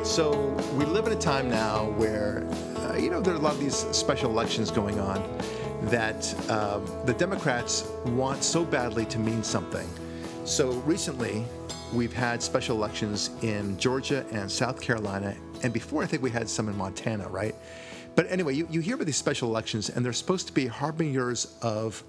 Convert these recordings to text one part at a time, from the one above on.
Right, so we live in a time now where, uh, you know, there are a lot of these special elections going on that uh, the Democrats want so badly to mean something. So recently, we've had special elections in Georgia and South Carolina, and before I think we had some in Montana, right? But anyway, you, you hear about these special elections, and they're supposed to be harbingers of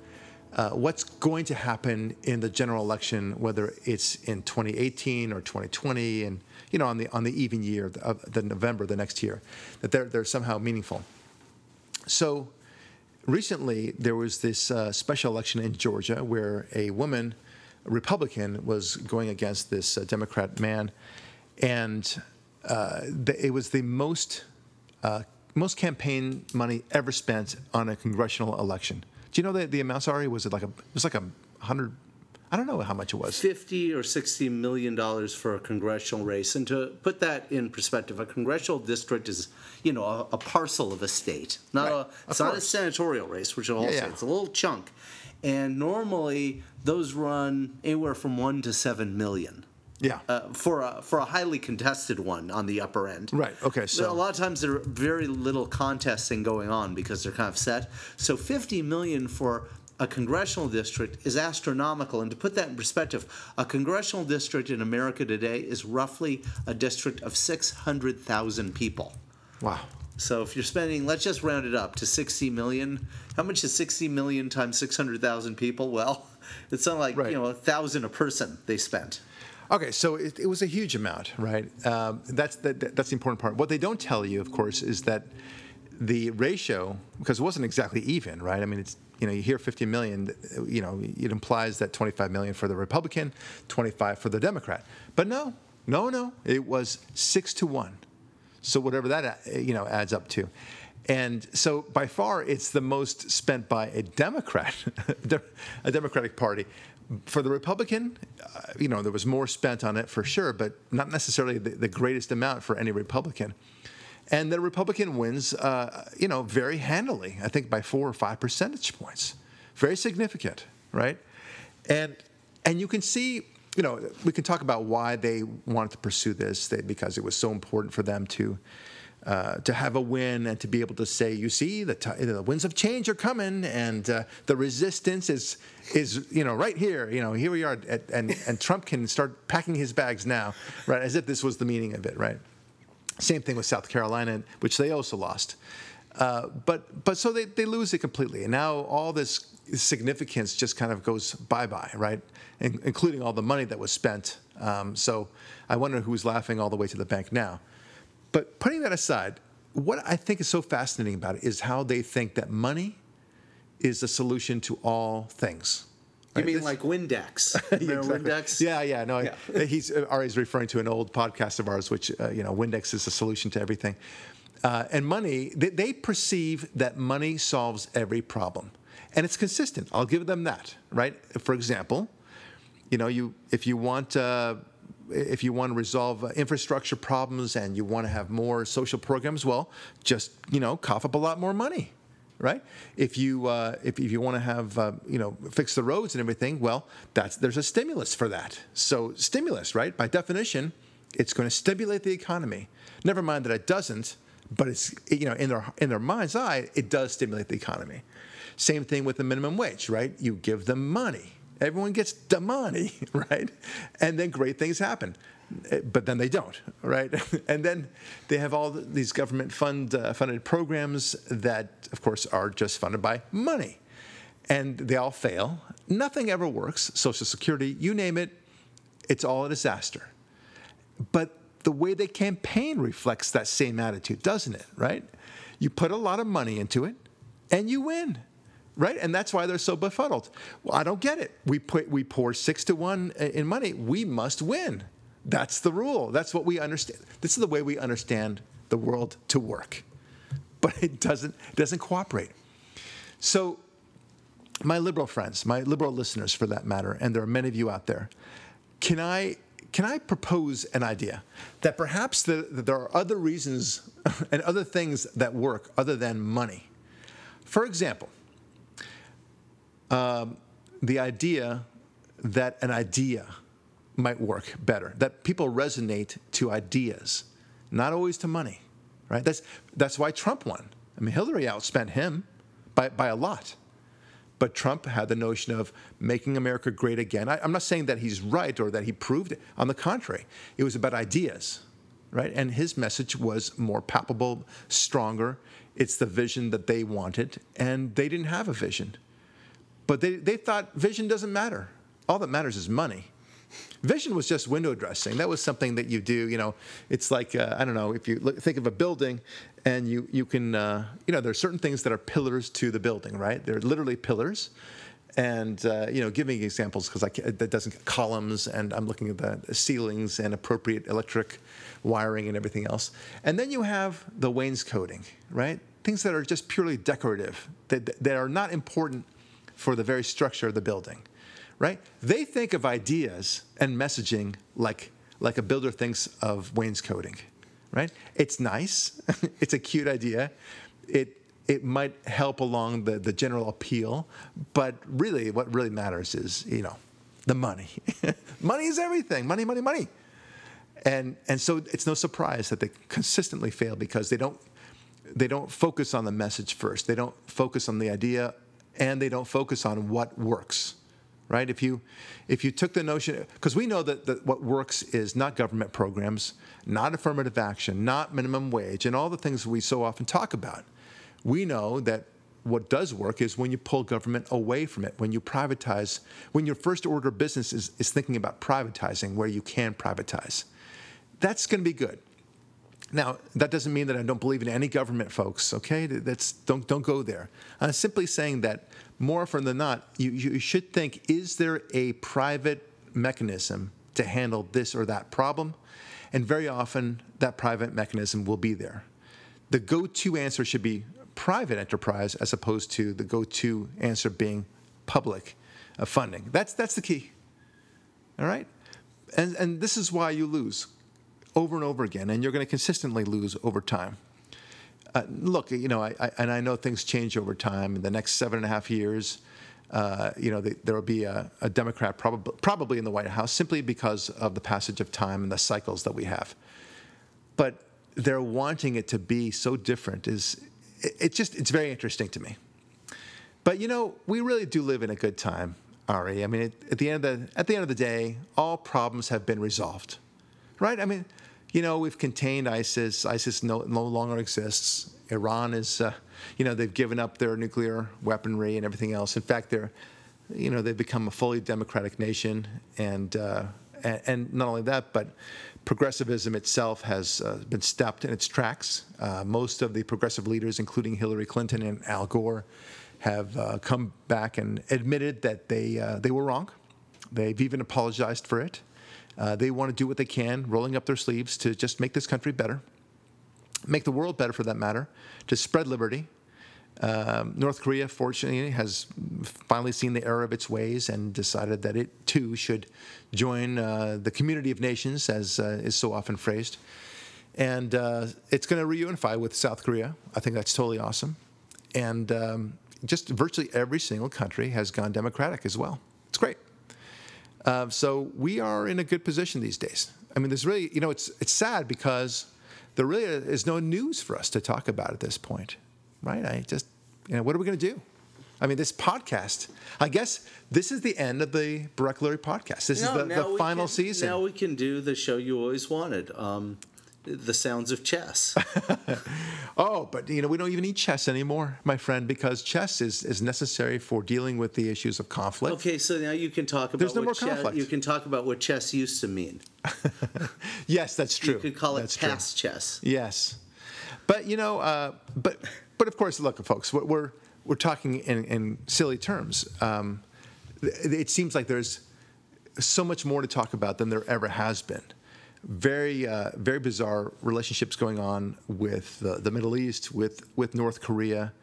uh, what's going to happen in the general election, whether it's in 2018 or 2020, and you know on the on the even year of the November the next year, that they're they're somehow meaningful. So recently there was this uh, special election in Georgia where a woman, Republican, was going against this uh, Democrat man, and uh, the, it was the most uh, most campaign money ever spent on a congressional election. Do you know the, the amount? Sorry, was it like a it was like a hundred? I don't know how much it was. 50 or 60 million dollars for a congressional race. And to put that in perspective, a congressional district is, you know, a, a parcel of a state. Not Right, a it's not a senatorial race, which is a Yeah, yeah. It's a little chunk. And normally those run anywhere from 1 to 7 million. Yeah. Uh, for a for a highly contested one on the upper end. Right, okay, so- a lot of times there are very little contesting going on because they're kind of set. So 50 million for a congressional district is astronomical. And to put that in perspective, a congressional district in America today is roughly a district of 600,000 people. wow. So if you're spending, let's just round it up to 60 million. How much is 60 million times 600,000 people? Well, it's not like Right. you know a thousand a person they spent. Okay, so it, it was a huge amount, right? Um, that's the, that's the important part. What they don't tell you, of course, is that the ratio, because it wasn't exactly even, right? I mean, it's you know you hear 50 million, you know, it implies that 25 million for the Republican, 25 for the Democrat. But no, no, no, it was six to one. So whatever that uh, you know adds up to. And so by far it's the most spent by a Democrat, a Democratic Party. For the Republican, uh, you know, there was more spent on it for sure, but not necessarily the, the greatest amount for any Republican. And the Republican wins, uh, you know, very handily. I think by four or five percentage points, very significant, right? And and you can see, you know, we can talk about why they wanted to pursue this, they, because it was so important for them to uh, to have a win and to be able to say, you see, the, ti the winds of change are coming, and uh, the resistance is is you know right here. You know, here we are, at, and and Trump can start packing his bags now, right? As if this was the meaning of it, right? Same thing with South Carolina, which they also lost. Uh, but but so they, they lose it completely, and now all this significance just kind of goes bye bye, right? In, including all the money that was spent. Um, so I wonder who's laughing all the way to the bank now. But putting that aside, what I think is so fascinating about it is how they think that money is the solution to all things. You Right? mean This- like Windex? Exactly. Windex? Yeah, yeah. No, Yeah. he's uh, Ari's referring to an old podcast of ours, which uh, you know, Windex is the solution to everything. Uh, and money, they, they perceive that money solves every problem, and it's consistent. I'll give them that, right? For example, you know, you if you want. Uh, if you want to resolve uh, infrastructure problems and you want to have more social programs, well, just you know, cough up a lot more money, right? If you uh, if, if you want to have uh, you know fix the roads and everything, well, that's there's a stimulus for that. So stimulus, right? By definition, it's going to stimulate the economy. Never mind that it doesn't, but it's you know in their in their mind's eye, it does stimulate the economy. Same thing with the minimum wage, right? You give them money. Everyone gets the money, right? And then great things happen. Eh, But then they don't, right? And then they have all these government fund uh, funded programs that, of course, are just funded by money. And they all fail. Nothing ever works. Social Security, you name it, it's all a disaster. But the way they campaign reflects that same attitude, doesn't it? Right? You put a lot of money into it, and you win, right? And that's why they're so befuddled. Well, I don't get it. We put we pour six to one in money. We must win. That's the rule. That's what we understand. This is the way we understand the world to work. But it doesn't doesn't cooperate. So my liberal friends, my liberal listeners for that matter, and there are many of you out there, can I can I propose an idea that perhaps the, that there are other reasons and other things that work other than money? For example, um, the idea that an idea might work better, that people resonate to ideas not always to money, right? That's that's why Trump won. I mean, Hillary outspent him by by a lot. But Trump had the notion of making America great again. I, am not saying that he's right or that he proved it. On the contrary, it was about ideas, right? And his message was more palpable, stronger. It's the vision that they wanted, and they didn't have a vision. But they, they thought vision doesn't matter. All that matters is money. Vision was just window dressing. That was something that you do. You know, it's like uh, I don't know if you look, think of a building, and you you can uh, you know there are certain things that are pillars to the building, right? They're literally pillars, and uh, you know, giving examples because I that doesn't columns, and I'm looking at the ceilings and appropriate electric wiring and everything else, and then you have the wainscoting, right? Things that are just purely decorative, that, that are not important for the very structure of the building right? They think of ideas and messaging like, like a builder thinks of wainscoting, right? It's nice, it's a cute idea. It, it might help along the, the general appeal, but really what really matters is, you know, the money. money is everything. Money, money, money. And, and so it's no surprise that they consistently fail because they don't, they don't focus on the message first. They don't focus on the idea and they don't focus on what works right? If you, if you took the notion, because we know that, that what works is not government programs, not affirmative action, not minimum wage, and all the things we so often talk about. We know that what does work is when you pull government away from it, when you privatize, when your first order of business is, is thinking about privatizing where you can privatize. That's going to be good. Now, that doesn't mean that I don't believe in any government, folks. Okay, that's don't don't go there. I'm simply saying that more often than not, you, you should think: Is there a private mechanism to handle this or that problem? And very often, that private mechanism will be there. The go-to answer should be private enterprise as opposed to the go-to answer being public uh, funding. That's that's the key. All right, and and this is why you lose over and over again, and you're going to consistently lose over time. Uh, look, you know, I, I, and I know things change over time. In the next seven and a half years, uh, you know, the, there will be a, a Democrat probably probably in the White House simply because of the passage of time and the cycles that we have. But they're wanting it to be so different is it, it just it's very interesting to me. But you know, we really do live in a good time, Ari. I mean, it, at the end of the at the end of the day, all problems have been resolved, right? I mean, you know, we've contained ISIS. ISIS no, no longer exists. Iran is, uh, you know, they've given up their nuclear weaponry and everything else. In fact, they're, you know, they've become a fully democratic nation. And, uh, and, and, not only that, but progressivism itself has uh, been stopped in its tracks. Uh, most of the progressive leaders, including Hillary Clinton and Al Gore, have uh, come back and admitted that they, uh, they were wrong. They've even apologized for it. Uh, they want to do what they can, rolling up their sleeves to just make this country better, make the world better for that matter, to spread liberty. Um, North Korea, fortunately, has finally seen the error of its ways and decided that it too should join uh, the community of nations, as uh, is so often phrased. And uh, it's going to reunify with South Korea. I think that's totally awesome. And um, just virtually every single country has gone democratic as well. It's great. Uh, so we are in a good position these days. I mean, there's really, you know, it's it's sad because there really is no news for us to talk about at this point, right? I just, you know, what are we going to do? I mean, this podcast. I guess this is the end of the Lurie podcast. This no, is the, the final can, season. Now we can do the show you always wanted. Um, the sounds of chess. oh, but you know, we don't even need chess anymore, my friend, because chess is, is necessary for dealing with the issues of conflict. Okay, so now you can talk about There's no more chess, conflict. you can talk about what chess used to mean. yes, that's true. You could call it past true. chess. Yes. But you know, uh, but but of course, look, folks, we're we're talking in, in silly terms. Um, it seems like there's so much more to talk about than there ever has been very uh, very bizarre relationships going on with the, the Middle East, with with North Korea,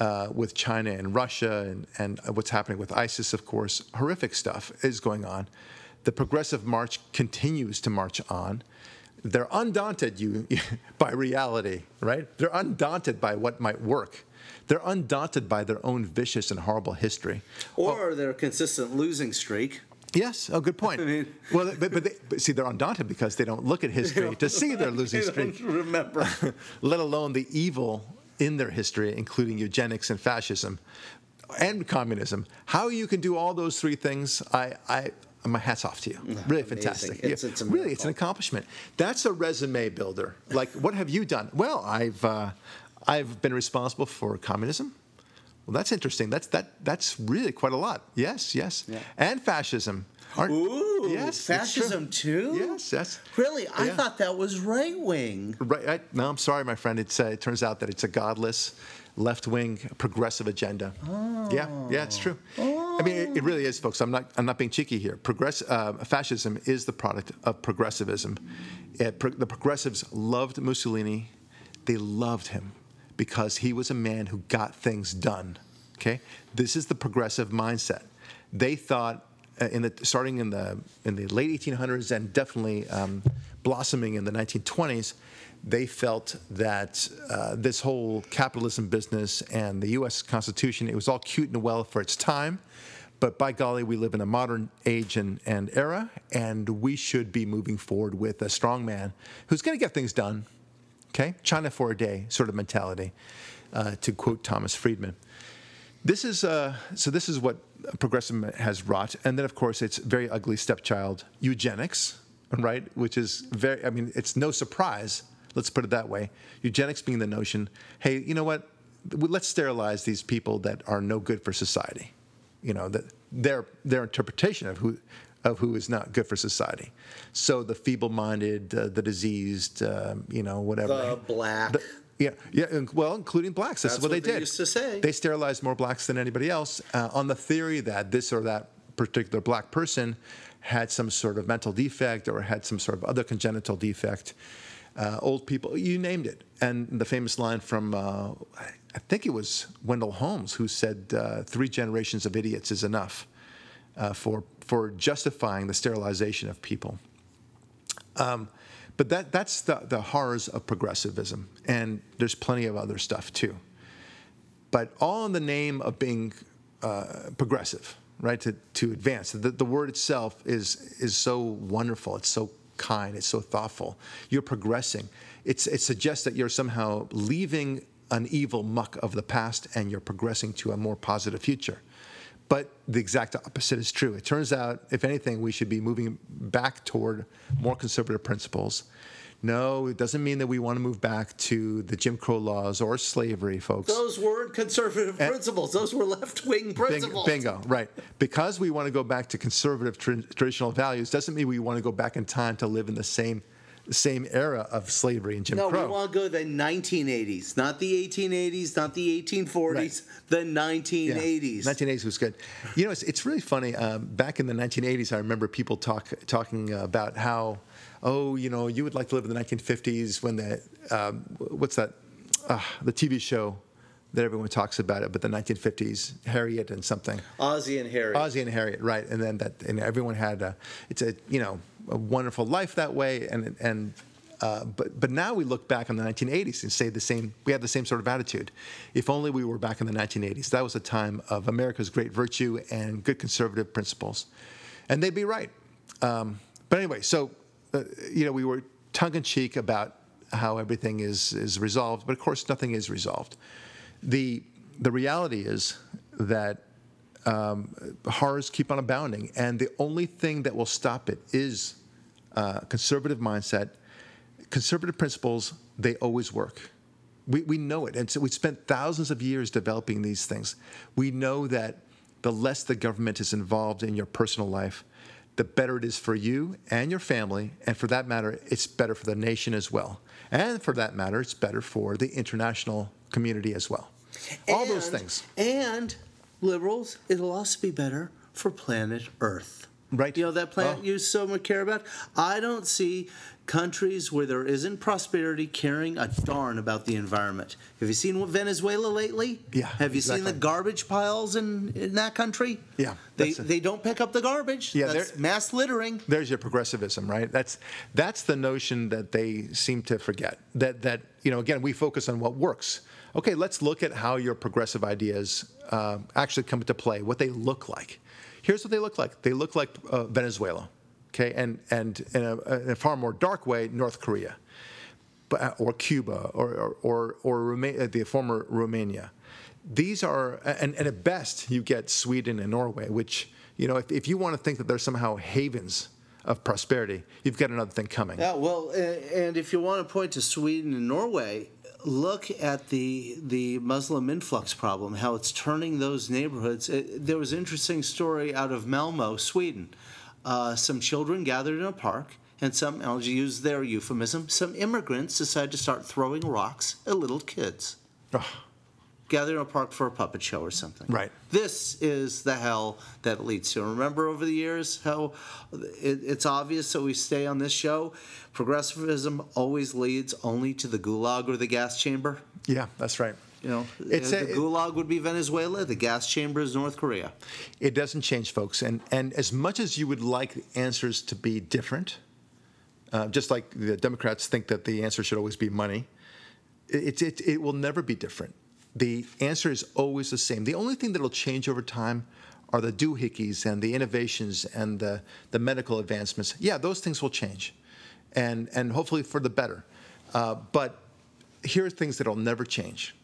uh, with China and Russia, and, and what's happening with ISIS. Of course, horrific stuff is going on. The progressive march continues to march on. They're undaunted you by reality, right? They're undaunted by what might work. They're undaunted by their own vicious and horrible history. Or well, their consistent losing streak. Yes. Oh, good point. mean- well, but, but, they, but see, they're undaunted because they don't look at history to see their losing I streak, don't remember. let alone the evil in their history, including eugenics and fascism and communism. How you can do all those three things, I, I my hats off to you. Really amazing. fantastic. It's- it's a really, it's an accomplishment. That's a resume builder. Like, what have you done? Well, I've uh, I've been responsible for communism. Well, that's interesting. That's that. That's really quite a lot. Yes, yes. Yeah. And fascism. Aren't, Ooh, yes, fascism too? Yes, yes. Really? I Yeah. thought that was right wing. Right. I, no, I'm sorry, my friend. It's, uh, it turns out that it's a godless, left-wing, progressive agenda. Oh. Yeah, yeah, it's true. Oh. I mean, it, it really is, folks. I'm not. I'm not being cheeky here. Progress, uh, fascism is the product of progressivism. It, pro- the progressives loved Mussolini. They loved him because he was a man who got things done. Okay, this is the progressive mindset. They thought uh, in the starting in the in the late 1800s and definitely um, blossoming in the 1920s, they felt that uh, this whole capitalism business and the U.S. Constitution it was all cute and well for its time, but by golly, we live in a modern age and, and era, and we should be moving forward with a strong man who's going to get things done. Okay, China for a day sort of mentality, uh, to quote Thomas Friedman. This is uh, so. This is what progressivism has wrought, and then of course it's very ugly stepchild eugenics, right? Which is very. I mean, it's no surprise. Let's put it that way. Eugenics being the notion, hey, you know what? Let's sterilize these people that are no good for society. You know that their their interpretation of who of who is not good for society. So the feeble-minded, uh, the diseased, um, you know, whatever. The black. The- yeah, yeah. Well, including blacks. That's is what, what they they did. used to say. They sterilized more blacks than anybody else uh, on the theory that this or that particular black person had some sort of mental defect or had some sort of other congenital defect. Uh, old people, you named it. And the famous line from, uh, I think it was Wendell Holmes, who said, uh, three generations of idiots is enough uh, for, for justifying the sterilization of people. Um, but that, that's the, the horrors of progressivism. And there's plenty of other stuff too. But all in the name of being uh, progressive, right? To, to advance. The, the word itself is, is so wonderful. It's so kind. It's so thoughtful. You're progressing. It's, it suggests that you're somehow leaving an evil muck of the past and you're progressing to a more positive future. But the exact opposite is true. It turns out, if anything, we should be moving back toward more conservative principles. No, it doesn't mean that we want to move back to the Jim Crow laws or slavery, folks. Those weren't conservative eh. principles. Those were left wing principles. Bingo, right. Because we want to go back to conservative tra- traditional values doesn't mean we want to go back in time to live in the same same era of slavery and Jim No, Crow. No, we want to go to the 1980s, not the 1880s, not the 1840s, Right. the Yeah. 1980s. 1980s was good. You know, it's, it's really funny. Um, back in the 1980s, I remember people talk talking about how, oh, you know, you would like to live in the 1950s when the um, what's that, uh, the TV show that everyone talks about it, but the 1950s, Harriet and something. Ozzie and Harry. Ozzie and Harriet, right? And then that, and everyone had a, it's a, you know, a wonderful life that way. And and, uh, but but now we look back on the 1980s and say the same. We had the same sort of attitude. If only we were back in the 1980s. That was a time of America's great virtue and good conservative principles, and they'd be right. Um, but anyway, so uh, you know, we were tongue in cheek about how everything is is resolved, but of course nothing is resolved. The the reality is that um, horrors keep on abounding, and the only thing that will stop it is uh, conservative mindset, conservative principles. They always work. We, we know it, and so we spent thousands of years developing these things. We know that the less the government is involved in your personal life, the better it is for you and your family, and for that matter, it's better for the nation as well. And for that matter, it's better for the international community as well. All those things. And liberals, it'll also be better for planet Earth. Right. You know that plant Oh. you so much care about? I don't see countries where there isn't prosperity caring a darn about the environment. Have you seen Venezuela lately? Yeah, Have you seen the garbage piles in, in that country? Yeah, They, a- they don't pick up the garbage. Yeah, That's mass littering. there's your progressivism, right? That's that's the notion that they seem to forget. That that you know, again, we focus on what works. Okay, let's look at how your progressive ideas uh, actually come into play, what they look like. Here's what they look like. They look like uh, Venezuela, okay, and and in a, in a, far more dark way, North Korea, uh, or Cuba, or or or, or Roma- the former Romania. These are, and, and at best, you get Sweden and Norway, which you know, if, if you want to think that they're somehow havens of prosperity, you've got another thing coming. Yeah, well, and if you want to point to Sweden and Norway, look at the the Muslim influx problem, how it's turning those neighborhoods. It, there was an interesting story out of Malmo, Sweden. Uh, some children gathered in a park, and some, I'll use their euphemism, some immigrants decided to start throwing rocks at little kids. Oh gather in a park for a puppet show or something. Right. This is the hell that leads to. Remember over the years how it, it's obvious that we stay on this show. Progressivism always leads only to the gulag or the gas chamber. Yeah, that's right. You know, it's the a, gulag would be Venezuela. The gas chamber is North Korea. It doesn't change, folks. And and as much as you would like answers to be different, uh, just like the Democrats think that the answer should always be money, it, it, it will never be different the answer is always the same. The only thing that'll change over time are the doohickeys and the innovations and the, the medical advancements. Yeah, those things will change, and and hopefully for the better. Uh, but here are things that'll never change: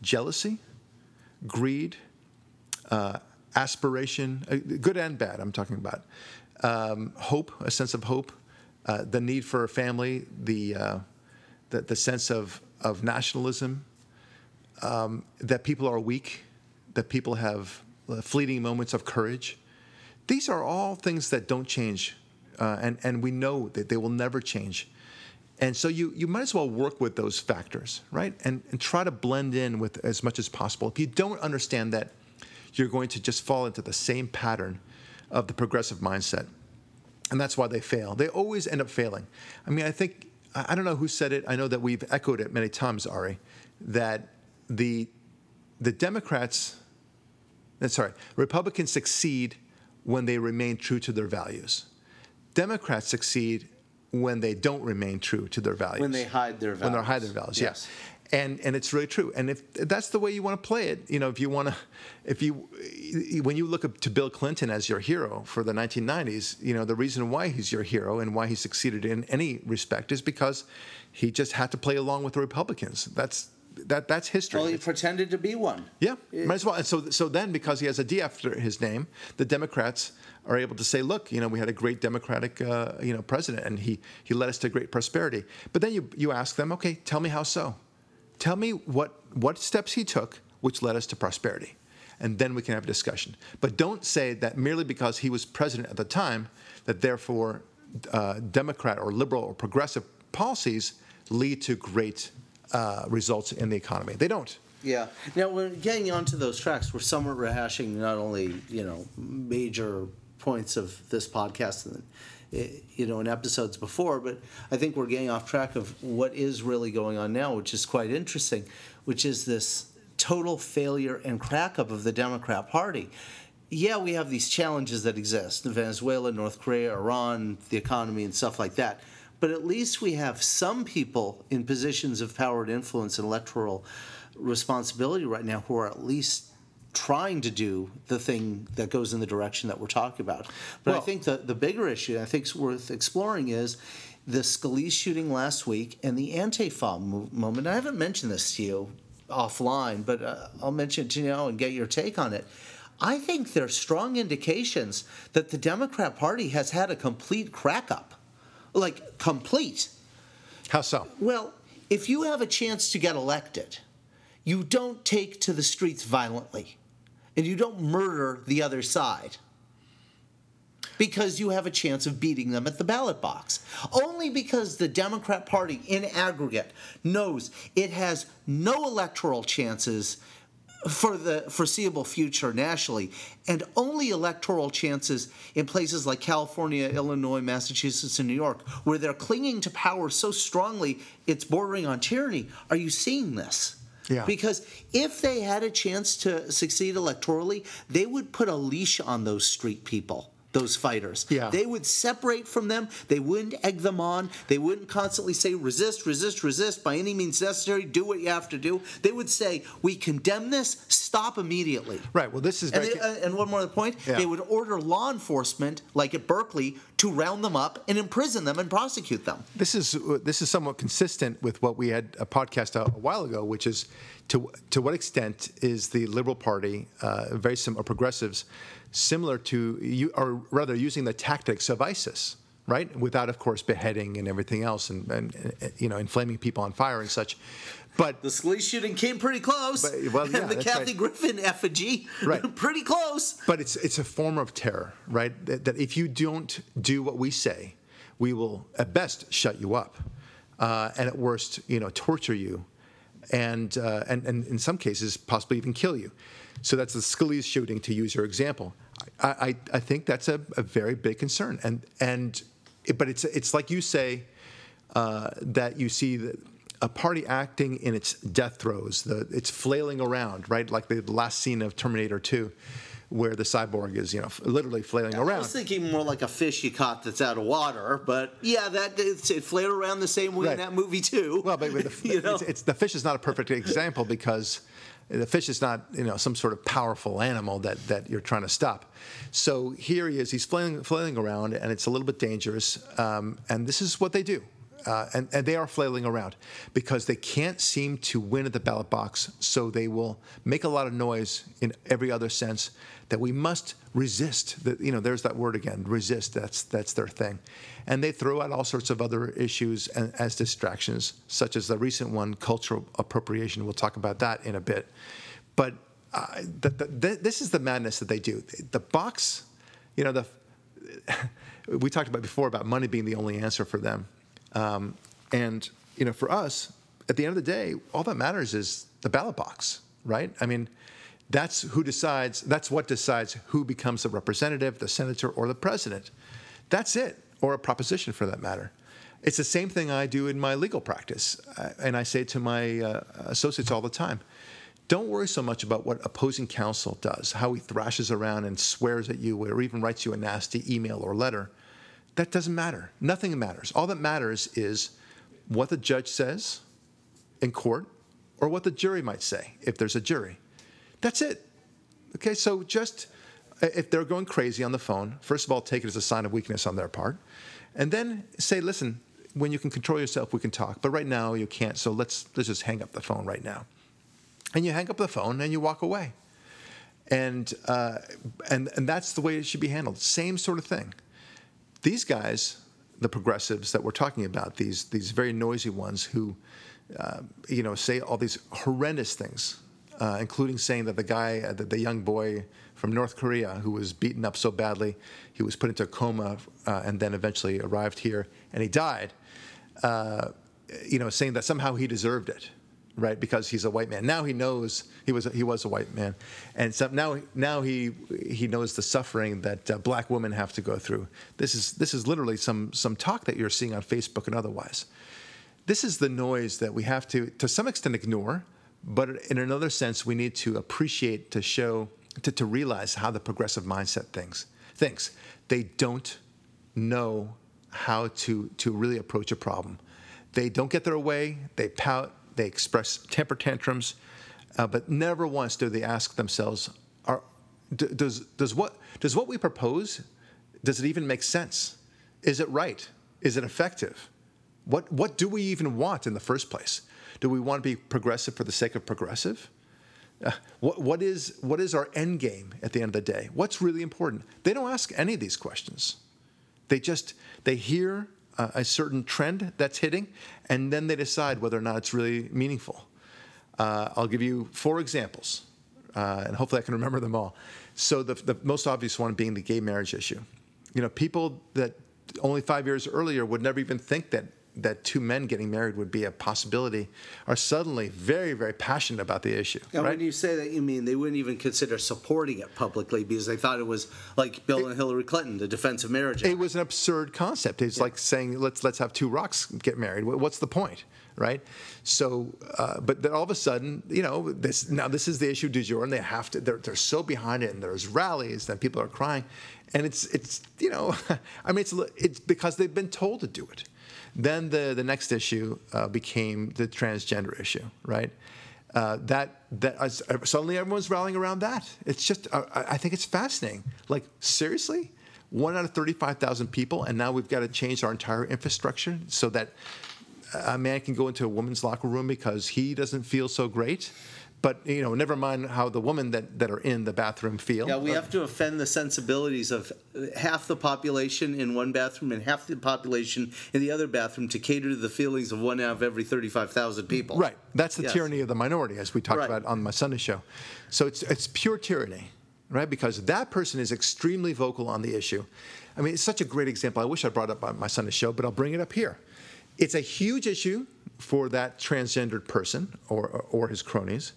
jealousy, greed, uh, aspiration, uh, good and bad. I'm talking about um, hope, a sense of hope, uh, the need for a family, the, uh, the the sense of of nationalism um, that people are weak, that people have uh, fleeting moments of courage. These are all things that don't change, uh, and, and we know that they will never change. And so you, you might as well work with those factors, right? And, and try to blend in with as much as possible. If you don't understand that, you're going to just fall into the same pattern of the progressive mindset. And that's why they fail. They always end up failing. I mean, I think, I don't know who said it. I know that we've echoed it many times, Ari, that the the Democrats, uh, sorry, Republicans succeed when they remain true to their values. Democrats succeed when they don't remain true to their values. When they hide their values. When they hide their values, yes. Yeah. And and it's really true. And if that's the way you want to play it, you know, if you want to, if you, when you look up to Bill Clinton as your hero for the 1990s, you know, the reason why he's your hero and why he succeeded in any respect is because he just had to play along with the Republicans. That's that that's history. Well, he pretended to be one. Yeah, might as well. And so so then because he has a D after his name, the Democrats are able to say, look, you know, we had a great Democratic, uh, you know, president, and he he led us to great prosperity. But then you you ask them, okay, tell me how so. Tell me what what steps he took which led us to prosperity, and then we can have a discussion. But don't say that merely because he was president at the time that therefore uh, Democrat or liberal or progressive policies lead to great uh, results in the economy. They don't. Yeah. Now we're getting onto those tracks. We're somewhat rehashing not only you know major points of this podcast and eh, you know in episodes before, but I think we're getting off track of what is really going on now, which is quite interesting, which is this total failure and crack up of the Democrat Party. Yeah, we have these challenges that exist: Venezuela, North Korea, Iran, the economy, and stuff like that but at least we have some people in positions of power and influence and electoral responsibility right now who are at least trying to do the thing that goes in the direction that we're talking about. But well, I think the, the bigger issue I think is worth exploring is the Scalise shooting last week and the Antifa moment. I haven't mentioned this to you offline, but uh, I'll mention it to you now and get your take on it. I think there are strong indications that the Democrat Party has had a complete crack up like complete. How so? Well, if you have a chance to get elected, you don't take to the streets violently and you don't murder the other side because you have a chance of beating them at the ballot box. Only because the Democrat Party in aggregate knows it has no electoral chances for the foreseeable future nationally, and only electoral chances in places like California, Illinois, Massachusetts, and New York, where they're clinging to power so strongly it's bordering on tyranny. Are you seeing this? Yeah. Because if they had a chance to succeed electorally, they would put a leash on those street people those fighters. Yeah. They would separate from them. They wouldn't egg them on. They wouldn't constantly say resist, resist, resist by any means necessary. Do what you have to do. They would say we condemn this. Stop immediately. Right. Well, this is And, they, uh, and one more point, Yeah. they would order law enforcement, like at Berkeley, to round them up and imprison them and prosecute them. this is this is somewhat consistent with what we had a podcast a, a while ago, which is to to what extent is the Liberal Party uh, very progressives similar to you, or rather using the tactics of ISIS, right? Without, of course, beheading and everything else, and, and, and you know, inflaming people on fire and such. But The Scalise shooting came pretty close. But- well, yeah, and the Kathy right. Griffin effigy, Right. pretty close. But it's it's a form of terror, right? That, that if you don't do what we say, we will at best shut you up, uh, and at worst, you know, torture you, and, uh, and and in some cases possibly even kill you. So that's the Scalise shooting, to use your example. I, I, I think that's a, a very big concern, and and it, but it's it's like you say uh, that you see the, a party acting in its death throes. The, it's flailing around, right? Like the last scene of Terminator 2, where the cyborg is, you know, literally flailing I around. I was thinking more like a fish you caught that's out of water, but yeah, that it's, it flared around the same way Right. in that movie too. Well, but, but the, you know? it's, it's, the fish is not a perfect example because the fish is not, you know, some sort of powerful animal that, that you're trying to stop. So here he is, he's flailing, flailing around, and it's a little bit dangerous. Um, and this is what they do. Uh, and, and they are flailing around because they can't seem to win at the ballot box, so they will make a lot of noise in every other sense that we must resist. That you know, there's that word again, resist. That's that's their thing, and they throw out all sorts of other issues and, as distractions, such as the recent one, cultural appropriation. We'll talk about that in a bit, but uh, the, the, th- this is the madness that they do. The box, you know, the we talked about before about money being the only answer for them. Um, and you know, for us, at the end of the day, all that matters is the ballot box, right? I mean, that's who decides. That's what decides who becomes the representative, the senator, or the president. That's it, or a proposition for that matter. It's the same thing I do in my legal practice, uh, and I say to my uh, associates all the time. Don't worry so much about what opposing counsel does, how he thrashes around and swears at you, or even writes you a nasty email or letter. That doesn't matter. Nothing matters. All that matters is what the judge says in court or what the jury might say if there's a jury. That's it. Okay, so just if they're going crazy on the phone, first of all, take it as a sign of weakness on their part. And then say, listen, when you can control yourself, we can talk. But right now, you can't. So let's, let's just hang up the phone right now. And you hang up the phone and you walk away. And, uh, and, and that's the way it should be handled. Same sort of thing these guys, the progressives that we're talking about, these these very noisy ones who, uh, you know, say all these horrendous things, uh, including saying that the guy, uh, the, the young boy from North Korea who was beaten up so badly, he was put into a coma uh, and then eventually arrived here and he died. Uh, you know, saying that somehow he deserved it right? Because he's a white man. Now he knows he was he was a white man, and so now now he he knows the suffering that uh, black women have to go through. This is this is literally some some talk that you're seeing on Facebook and otherwise. This is the noise that we have to to some extent ignore, but in another sense we need to appreciate to show to, to realize how the progressive mindset thinks thinks. They don't know how to to really approach a problem. They don't get their way. They pout they express temper tantrums, uh, but never once do they ask themselves, are, d- does, does, what, does what we propose, does it even make sense? Is it right? Is it effective? What, what do we even want in the first place? Do we want to be progressive for the sake of progressive? Uh, what, what, is, what is our end game at the end of the day? What's really important? They don't ask any of these questions. They just, they hear a certain trend that's hitting, and then they decide whether or not it's really meaningful. Uh, I'll give you four examples, uh, and hopefully I can remember them all. So the, the most obvious one being the gay marriage issue. You know, people that only five years earlier would never even think that that two men getting married would be a possibility are suddenly very, very passionate about the issue. And right? when you say that, you mean they wouldn't even consider supporting it publicly because they thought it was like Bill and Hillary Clinton, the Defense of Marriage Act. It was an absurd concept. It's like saying let's let's have two rocks get married. What's the point, right? So, uh, but then all of a sudden, you know, this now this is the issue du jour, and they have to. They're they're so behind it, and there's rallies, and people are crying, and it's it's you know, I mean it's it's because they've been told to do it. Then the the next issue uh, became the transgender issue, right? Uh, that that uh, suddenly everyone's rallying around that. It's just uh, I think it's fascinating. Like seriously, one out of thirty-five thousand people, and now we've got to change our entire infrastructure so that a man can go into a woman's locker room because he doesn't feel so great. But you know, never mind how the women that, that are in the bathroom feel. Yeah, we have to offend the sensibilities of half the population in one bathroom and half the population in the other bathroom to cater to the feelings of one out of every thirty-five thousand people. Right. That's the Yes. tyranny of the minority, as we talked Right. about on my Sunday show. So it's it's pure tyranny, right? Because that person is extremely vocal on the issue. I mean, it's such a great example. I wish I brought it up on my Sunday show, but I'll bring it up here. It's a huge issue for that transgendered person or or his cronies.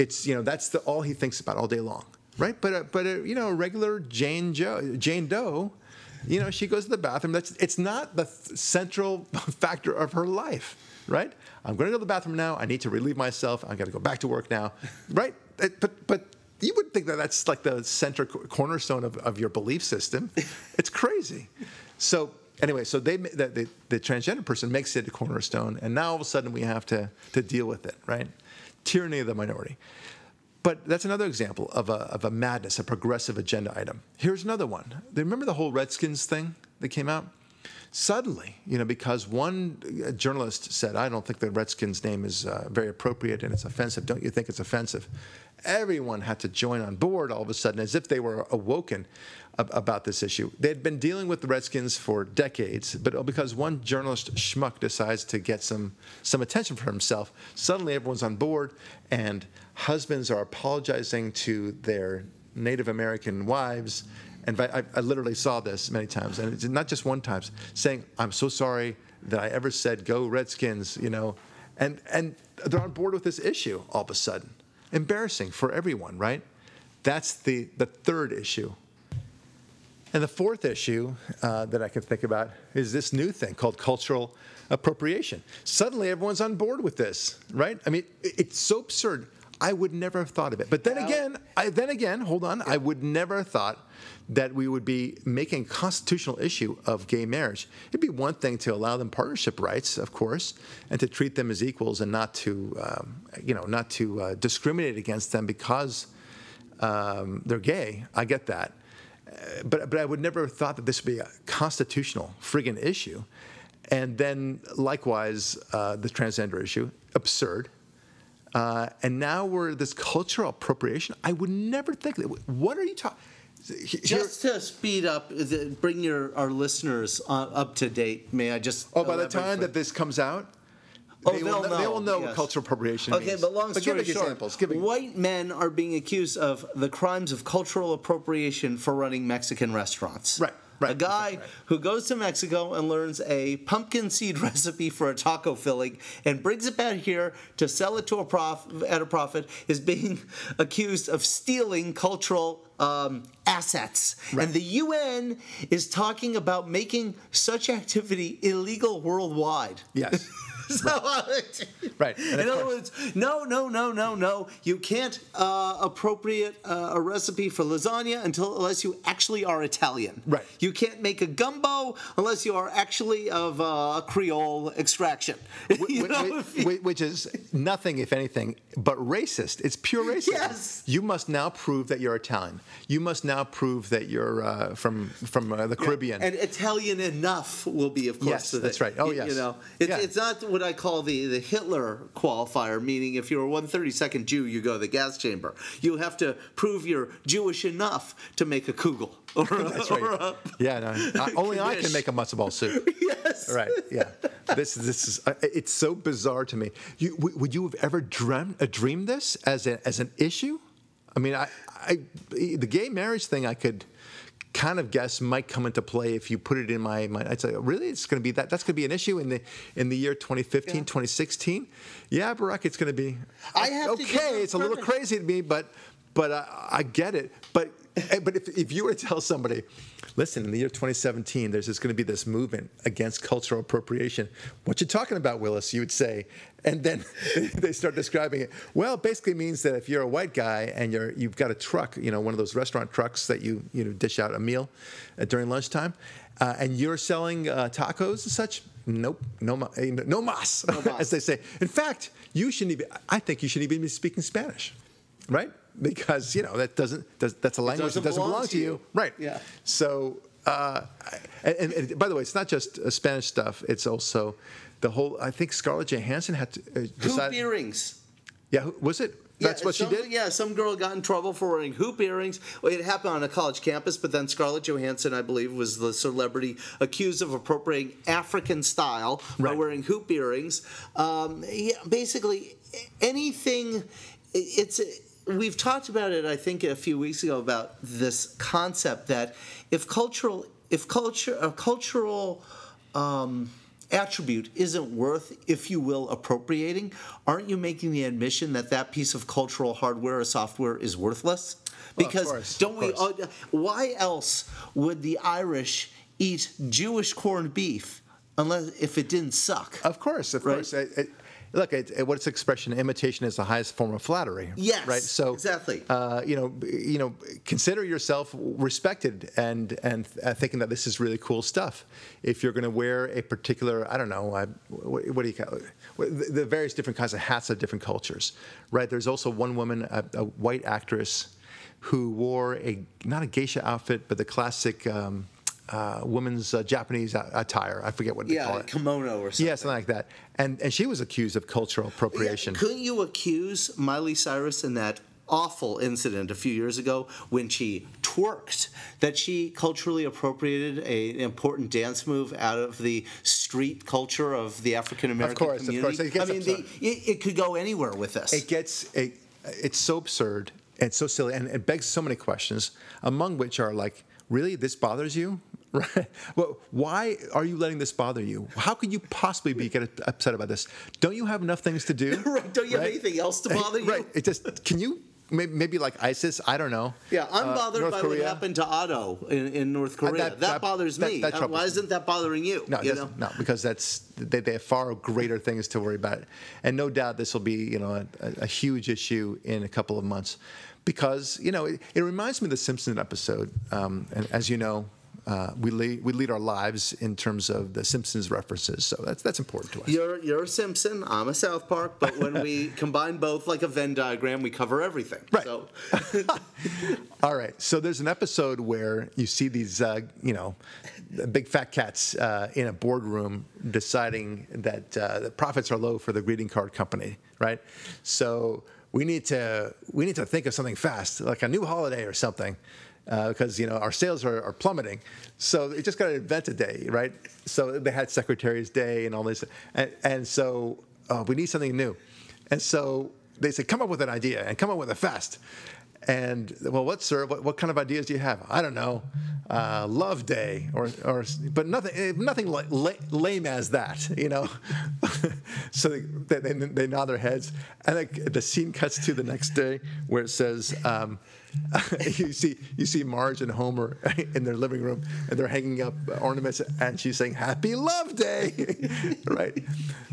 It's you know that's the all he thinks about all day long, right? But a, but a, you know a regular Jane Joe Jane Doe, you know she goes to the bathroom. That's it's not the th- central factor of her life, right? I'm going to go to the bathroom now. I need to relieve myself. I got to go back to work now, right? It- but but you would think that that's like the center cornerstone of, of your belief system. It's crazy. So anyway, so they the, the, the transgender person makes it a cornerstone, and now all of a sudden we have to to deal with it, right? Tyranny of the minority. But that's another example of a, of a madness, a progressive agenda item. Here's another one. Remember the whole Redskins thing that came out? Suddenly, you know, because one uh, journalist said, I don't think the Redskins name is uh, very appropriate and it's offensive. Don't you think it's offensive? Everyone had to join on board all of a sudden as if they were awoken about this issue. They had been dealing with the Redskins for decades, but oh, because one journalist schmuck decides to get some, some attention for himself, suddenly everyone's on board and husbands are apologizing to their Native American wives. And I, I literally saw this many times, and it's not just one time, saying, "I'm so sorry that I ever said go Redskins," you know, and and they're on board with this issue all of a sudden. Embarrassing for everyone, right? That's the the third issue. And the fourth issue uh, that I can think about is this new thing called cultural appropriation. Suddenly, everyone's on board with this, right? I mean, it's so absurd. I would never have thought of it. But then again, I, then again, hold on. I would never have thought that we would be making a constitutional issue of gay marriage. It'd be one thing to allow them partnership rights, of course, and to treat them as equals and not to, um, you know, not to uh, discriminate against them because um, they're gay. I get that but but I would never have thought that this would be a constitutional friggin' issue. And then likewise, uh, the transgender issue, absurd. Uh, and now we're this cultural appropriation. I would never think that. What are you talking? Just to speed up, bring your our listeners uh, up to date. May I just? oh, by the time for- that this comes out, Oh, they, will know, they will know yes. what cultural appropriation is. Okay, means. but long give story me short, examples. Give white men are being accused of the crimes of cultural appropriation for running Mexican restaurants. Right, right, A guy right, right. who goes to Mexico and learns a pumpkin seed recipe for a taco filling and brings it back here to sell it to a prof at a profit is being accused of stealing cultural um, assets. And the UN is talking about making such activity illegal worldwide. Yes. So, Right, In other words, no, no, no, no, no. You can't uh, appropriate uh, a recipe for lasagna until unless you actually are Italian. Right. You can't make a gumbo unless you are actually of uh, Creole extraction. You Wh- know? wh- wh- which is nothing, if anything, but racist. It's pure racism. Yes. You must now prove that you're Italian. You must now prove that you're uh, from from uh, the Caribbean. And Italian enough will be, of course. Yes, that's right. Oh, yes. You know, it's, Yeah. it's not what I call the, the Hitler qualifier, meaning if you're a 132nd Jew, you go to the gas chamber. You have to prove you're Jewish enough to make a kugel. Or, That's or right. a- Yeah, no, I- only I can make a matzo ball soup. yes. Right. Yeah. This this is uh, it's so bizarre to me. You w- would you have ever dreamed uh, dreamed this as a, as an issue? I mean, I, I the gay marriage thing I could kind of guess might come into play if you put it in my mind. I'd say, really, it's going to be that. That's going to be an issue in the in the year 2015, Yeah. 2016. Yeah, Barack, it's going to be. I have to okay. It's a little crazy to me, but but I, I get it. But but if, if you were to tell somebody, listen, in the year 2017, there's just going to be this movement against cultural appropriation. What you talking about, Willis? You would say, and then they start describing it. Well, it basically means that if you're a white guy and you're you've got a truck, you know, one of those restaurant trucks that you you know dish out a meal uh, during lunchtime, uh, and you're selling uh, tacos and such. Nope, no, ma- eh, no mas, mas. as they say. In fact, you shouldn't even. I think you shouldn't even be speaking Spanish, right? Because you know that doesn't. Does, that's a language doesn't that doesn't belong belong to you, you. right? Yeah. So, uh, and, and, and by the way, it's not just uh, Spanish stuff. It's also the whole. I think Scarlett Johansson had to uh, Hoop earrings. Yeah, who- was it? That's Yeah, what she did. Yeah, some girl got in trouble for wearing hoop earrings. Well, it happened on a college campus, but then Scarlett Johansson, I believe, was the celebrity accused of appropriating African style by wearing hoop earrings. Um, yeah, basically, anything. It's. We've talked about it, I think, a few weeks ago about this concept that if cultural, if culture, a cultural. Um, attribute isn't worth, if you will, appropriating, aren't you making the admission that that piece of cultural hardware or software is worthless? Well, of Because course, don't we? Uh, why else would the Irish eat Jewish corned beef unless if it didn't suck? Of course, of Right. course. It, it, look, it, it, what's the expression? Imitation is the highest form of flattery. Yes, Right. So exactly. Uh, you know, you know, consider yourself respected and and uh, thinking that this is really cool stuff. If you're going to wear a particular, I don't know, I, what, what do you call it? The, the various different kinds of hats of different cultures, right? There's also one woman, a, a white actress, who wore a not a geisha outfit, but the classic. Um, uh, woman's uh, Japanese attire. I forget what they call yeah, it. kimono or something. Yeah, something like that. And and she was accused of cultural appropriation. Couldn't you accuse Miley Cyrus in that awful incident a few years ago when she twerked that she culturally appropriated a, an important dance move out of the street culture of the African American course, of community? course. It gets I mean, the, it, it could go anywhere with this. It gets it, it's so absurd and so silly, and it begs so many questions. Among which are like, really, this bothers you? Right? Well, why are you letting this bother you? How could you possibly be get upset about this? Don't you have enough things to do? right? Don't you have anything else to bother you? Right. It just can you maybe, maybe like ISIS? I don't know. Yeah, I'm Uh, bothered by Korea. what happened to Otto in, in North Korea. that- that, that- bothers me. that Uh, Why isn't that bothering you? No, you doesn't- no, because that's they, they have far greater things to worry about, and no doubt this will be you know a, a huge issue in a couple of months, because you know it, it reminds me of the Simpsons episode, um, and as you know. Uh, we lead we lead our lives in terms of the Simpsons references, so that's that's important to us. You're you're a Simpson. I'm a South Park. But when we combine both like a Venn diagram, we cover everything. Right. So All right. So there's an episode where you see these, uh, you know, big fat cats uh, in a boardroom deciding that uh, the profits are low for the greeting card company, right? So we need to we need to think of something fast, like a new holiday or something, uh, because you know our sales are, are plummeting. So they just got to invent a day, right? So they had Secretary's Day and all this, and, and so uh, we need something new, and so they said, come up with an idea and come up with a fast. And well, what, sir? What, what kind of ideas do you have? I don't know, uh, Love Day, or, or but nothing, eh, nothing la- lame as that, you know. so they, they, they nod their heads, and like, the scene cuts to the next day where it says, um, you see, you see Marge and Homer in their living room, and they're hanging up ornaments, and she's saying "Happy Love Day," right?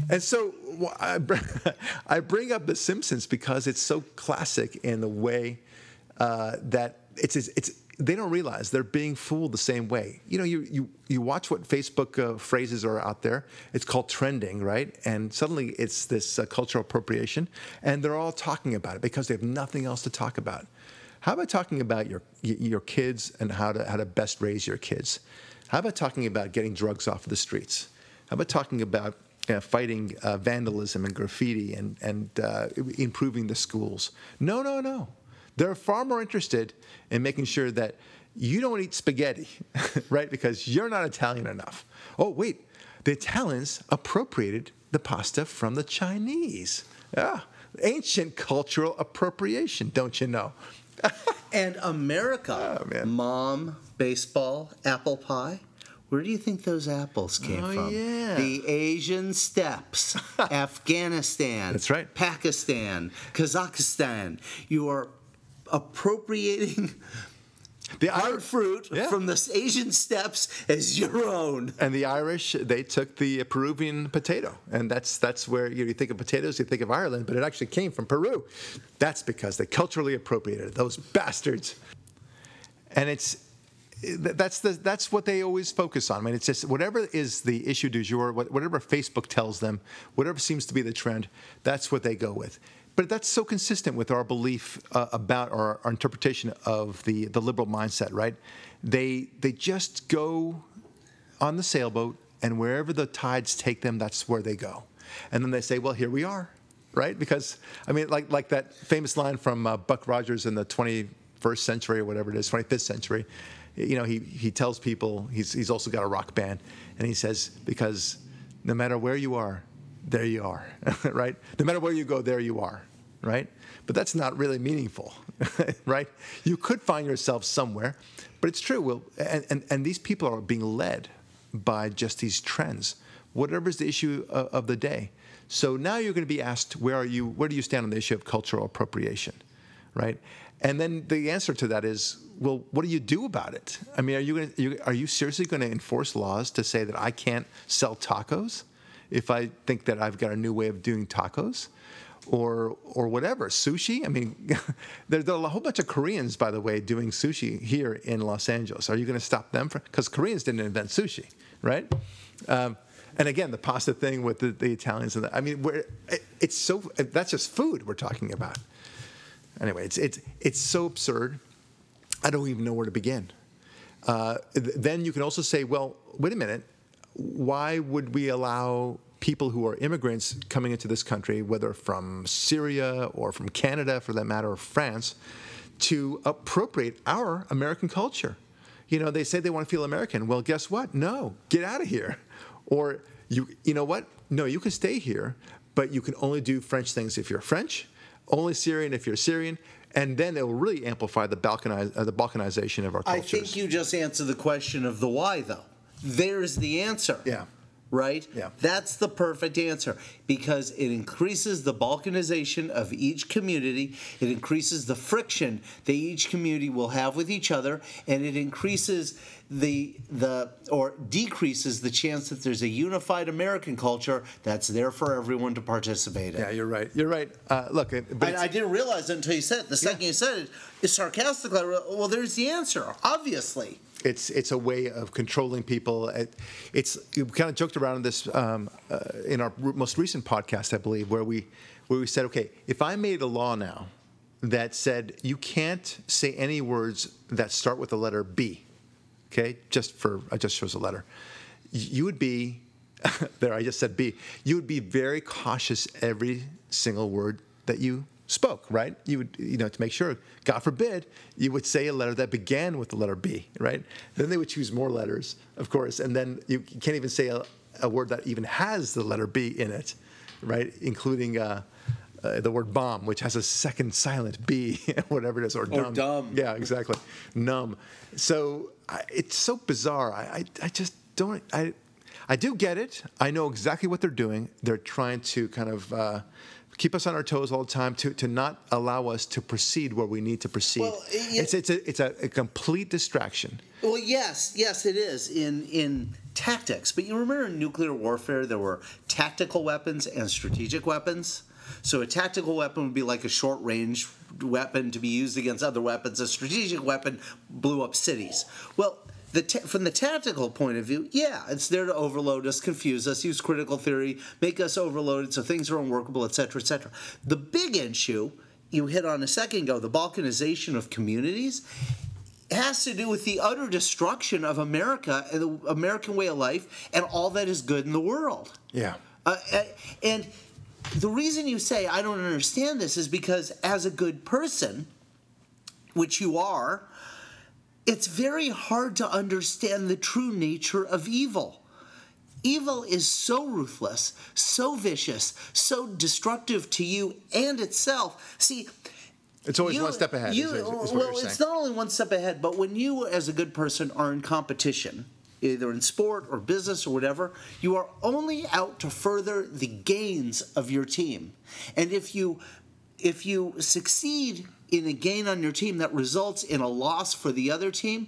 And so I bring up The Simpsons because it's so classic in the way uh, that it's it's they don't realize they're being fooled the same way. You know, you you you watch what Facebook uh, phrases are out there. It's called trending, right? And suddenly it's this uh, cultural appropriation, and they're all talking about it because they have nothing else to talk about. How about talking about your your kids and how to how to best raise your kids? How about talking about getting drugs off the streets? How about talking about uh, fighting uh, vandalism and graffiti and and uh, improving the schools? No, no, no. They're far more interested in making sure that you don't eat spaghetti, right? Because you're not Italian enough. Oh, wait, the Italians appropriated the pasta from the Chinese. Yeah, ancient cultural appropriation, don't you know? and America, Oh, man. mom, baseball, apple pie. Where do you think those apples came Oh, from? yeah. The Asian steppes, Afghanistan. That's right. Pakistan, Kazakhstan. Your appropriating The our Ir- fruit Yeah. from the Asian steppes as your own. And the Irish, they took the Peruvian potato, and that's that's where you, know, you think of potatoes, you think of Ireland, but it actually came from Peru. That's because they culturally appropriated it, those bastards. And it's that's the that's what they always focus on. I mean, it's just whatever is the issue du jour, whatever Facebook tells them, whatever seems to be the trend, that's what they go with. But that's so consistent with our belief uh, about our, our interpretation of the the liberal mindset, right? They they just go on the sailboat, and wherever the tides take them, that's where they go. And then they say, "Well, here we are," right? Because I mean, like like that famous line from uh, Buck Rogers in the 21st century or whatever it is, 25th century. You know, he he tells people he's he's also got a rock band, and he says because no matter where you are, there you are, right? No matter where you go, there you are, right? But that's not really meaningful, right? You could find yourself somewhere, but it's true. Will and, and, and these people are being led by just these trends, whatever's the issue of, of the day. So now you're going to be asked, where are you? Where do you stand on the issue of cultural appropriation, right? And then the answer to that is, well, what do you do about it? I mean, are you, to, you are you seriously going to enforce laws to say that I can't sell tacos if I think that I've got a new way of doing tacos? Or, or whatever sushi. I mean, there's a whole bunch of Koreans, by the way, doing sushi here in Los Angeles. Are you going to stop them? Because Koreans didn't invent sushi, right? Um, and again, the pasta thing with the, the Italians and the, I mean, it, it's so that's just food we're talking about. Anyway, it's it's it's so absurd. I don't even know where to begin. Uh, th- then you can also say, well, wait a minute. Why would we allow people who are immigrants coming into this country, whether from Syria or from Canada, for that matter, or France, to appropriate our American culture? You know, they say they want to feel American. Well, guess what? No, get out of here. Or you, you know what? No, you can stay here, but you can only do French things if you're French, only Syrian if you're Syrian, and then it will really amplify the, Balkaniz- uh, the Balkanization of our culture. I think you just answered the question of the why, though. There's the answer. Yeah. Right? Yeah. That's the perfect answer because it increases the balkanization of each community, it increases the friction that each community will have with each other, and it increases the the or decreases the chance that there's a unified American culture that's there for everyone to participate in. Yeah, you're right. You're right. Uh, look, it- but I, I didn't realize it until you said it. The second you said it, it's sarcastic. I Well, there's the answer, obviously. It's it's a way of controlling people. It, it's we kind of joked around in this um, uh, in our most recent podcast, I believe, where we where we said, okay, if I made a law now that said you can't say any words that start with the letter B, okay, just for I just chose a letter, you would be there. I just said B. You would be very cautious every single word that you spoke, right? You would, you know, to make sure, God forbid, you would say a letter that began with the letter B, right? Then they would choose more letters, of course, and then you can't even say a, a word that even has the letter B in it, right? Including uh, uh, the word bomb, which has a second silent B, whatever it is, or dumb. dumb. Yeah, exactly. Numb. So I, it's so bizarre. I, I, I just don't. I, I do get it. I know exactly what they're doing. They're trying to kind of uh, keep us on our toes all the time to, to not allow us to proceed where we need to proceed. Well, it- it's it's a it's a, a complete distraction. Well, yes, yes, it is in in tactics. But you remember in nuclear warfare, there were tactical weapons and strategic weapons. So a tactical weapon would be like a short range weapon to be used against other weapons. A strategic weapon blew up cities. Well. The ta- from the tactical point of view, yeah, it's there to overload us, confuse us, use critical theory, make us overloaded so things are unworkable, etc., etc. The big issue you hit on a second ago, the balkanization of communities, has to do with the utter destruction of America and the American way of life and all that is good in the world. Yeah. Uh, uh, and the reason you say I don't understand this is because, as a good person, which you are, it's very hard to understand the true nature of evil. Evil is so ruthless, so vicious, so destructive to you and itself. See, It's always you- one step ahead. You, is- is well, it's not only one step ahead, but when you, as a good person, are in competition, either in sport or business or whatever, you are only out to further the gains of your team. And if you if you succeed in a gain on your team that results in a loss for the other team,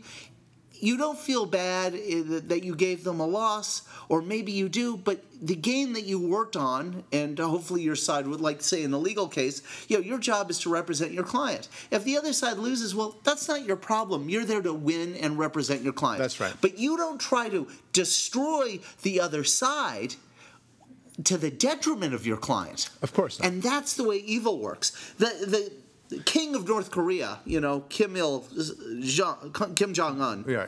you don't feel bad eh, that you gave them a loss, or maybe you do, but the gain that you worked on, and hopefully your side would like say in the legal case, you know, your job is to represent your client. If the other side loses, well, that's not your problem. You're there to win and represent your client. That's right. But you don't try to destroy the other side to the detriment of your client. Of course. Not. And that's the way evil works. The the the king of North Korea, you know, Kim Il Kim Jong Un. Yeah.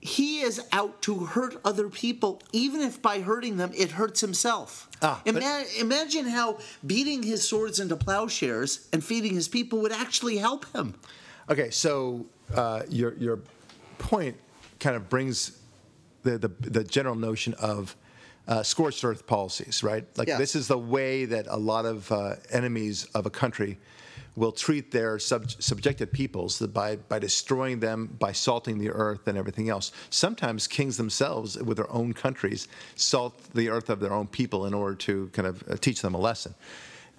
He is out to hurt other people, even if by hurting them it hurts himself. Ah, Ima- imagine how beating his swords into plowshares and feeding his people would actually help him. Okay, so uh, your your point kind of brings the the, the general notion of uh, scorched earth policies, right? Like Yeah. this is the way that a lot of uh, enemies of a country will treat their sub- subjected peoples by by destroying them, by salting the earth and everything else. Sometimes kings themselves, with their own countries, salt the earth of their own people in order to kind of uh, teach them a lesson.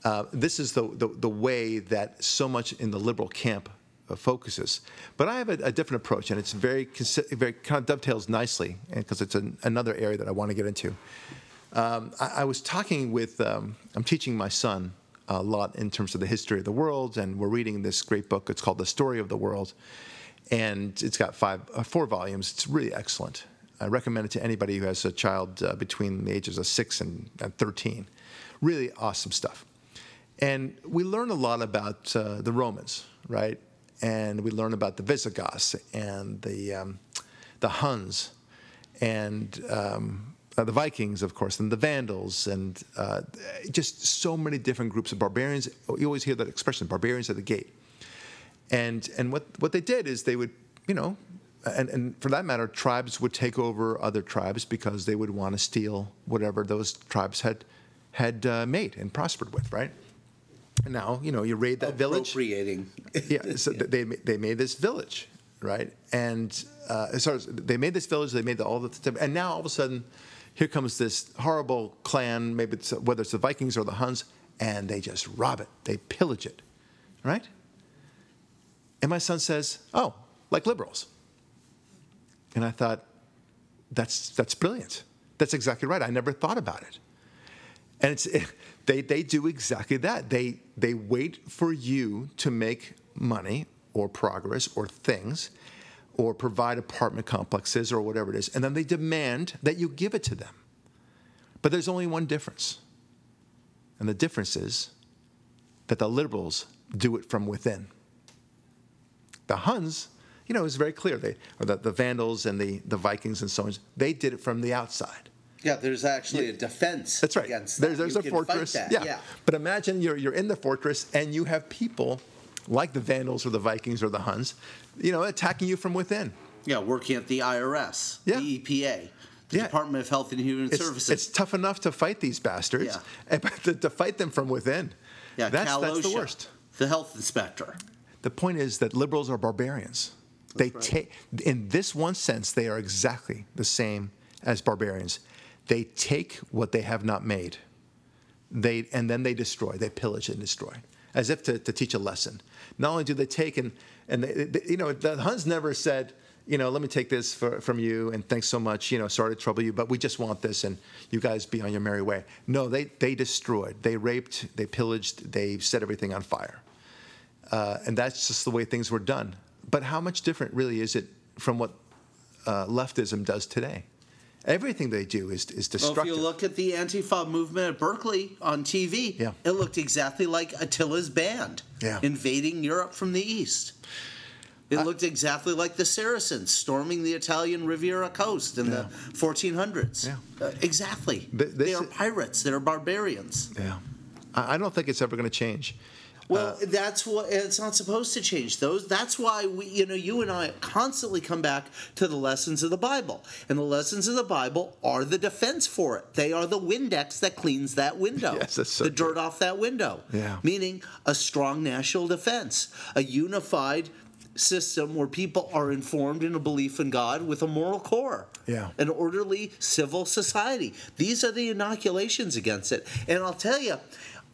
Uh, this is the, the the way that so much in the liberal camp focuses. But I have a, a different approach, and it's very, very kind of dovetails nicely, because it's an, another area that I want to get into. Um, I, I was talking with, um, I'm teaching my son a lot in terms of the history of the world, and we're reading this great book. It's called The Story of the World, and it's got five, uh, four volumes. It's really excellent. I recommend it to anybody who has a child uh, between the ages of six and, and 13. Really awesome stuff. And we learn a lot about uh, the Romans, right? And we learn about the Visigoths and the um, the Huns, and um, uh, the Vikings, of course, and the Vandals, and uh, just so many different groups of barbarians. You always hear that expression, "barbarians at the gate." And and what what they did is they would, you know, and, and for that matter, tribes would take over other tribes because they would want to steal whatever those tribes had had uh, made and prospered with, right? And now, you know, you raid that village. Appropriating. Yeah, so they they made this village, right? And uh, sorry, they made this village. They made the, all the and now all of a sudden, here comes this horrible clan. Maybe it's, whether it's the Vikings or the Huns, and they just rob it. They pillage it, right? And my son says, "Oh, like liberals." And I thought, that's that's brilliant. That's exactly right. I never thought about it. And it's they they do exactly that. They they wait for you to make money or progress or things or provide apartment complexes or whatever it is, and then they demand that you give it to them. But there's only one difference. And the difference is that the liberals do it from within. The Huns, you know, it's very clear. They or the, the Vandals and the, the Vikings and so on, they did it from the outside. Yeah, there's actually a defense. That's right. Against There's, there's a fortress. Yeah. yeah. But imagine you're, you're in the fortress and you have people like the Vandals or the Vikings or the Huns, you know, attacking you from within. Yeah, working at the IRS, Yeah. the EPA, the Yeah. Department of Health and Human It's, Services. it's tough enough to fight these bastards, Yeah. and- but to, to fight them from within, yeah, that's, Cal that's the worst. The health inspector. The point is that liberals are barbarians. they right. take, in this one sense, they are exactly the same as barbarians. They take what they have not made, they and then they destroy. They pillage and destroy, as if to, to teach a lesson. Not only do they take and and they, they, you know the Huns never said. You know, let me take this for, from you, and thanks so much. You know, sorry to trouble you, but we just want this, and you guys be on your merry way. No, they they destroyed, they raped, they pillaged, they set everything on fire. Uh, and that's just the way things were done. But how much different really is it from what uh, leftism does today? Everything they do is, is Well, destructive. if you look at the Antifa movement at Berkeley on TV, Yeah. it looked exactly like Attila's band Yeah. invading Europe from the east. It looked exactly like the Saracens storming the Italian Riviera coast in the 1400s. Yeah. Uh, exactly. Th- they are pirates. They're barbarians. yeah, I, I don't think it's ever going to change. Well, uh, that's what it's not supposed to change those. That's why we, you know, you and I constantly come back to the lessons of the Bible, and the lessons of the Bible are the defense for it. They are the Windex that cleans that window, Yes, that's so the dirt off that window. Yeah. meaning a strong national defense, a unified system where people are informed in a belief in God with a moral core. Yeah. An orderly civil society. These are the inoculations against it. And I'll tell you,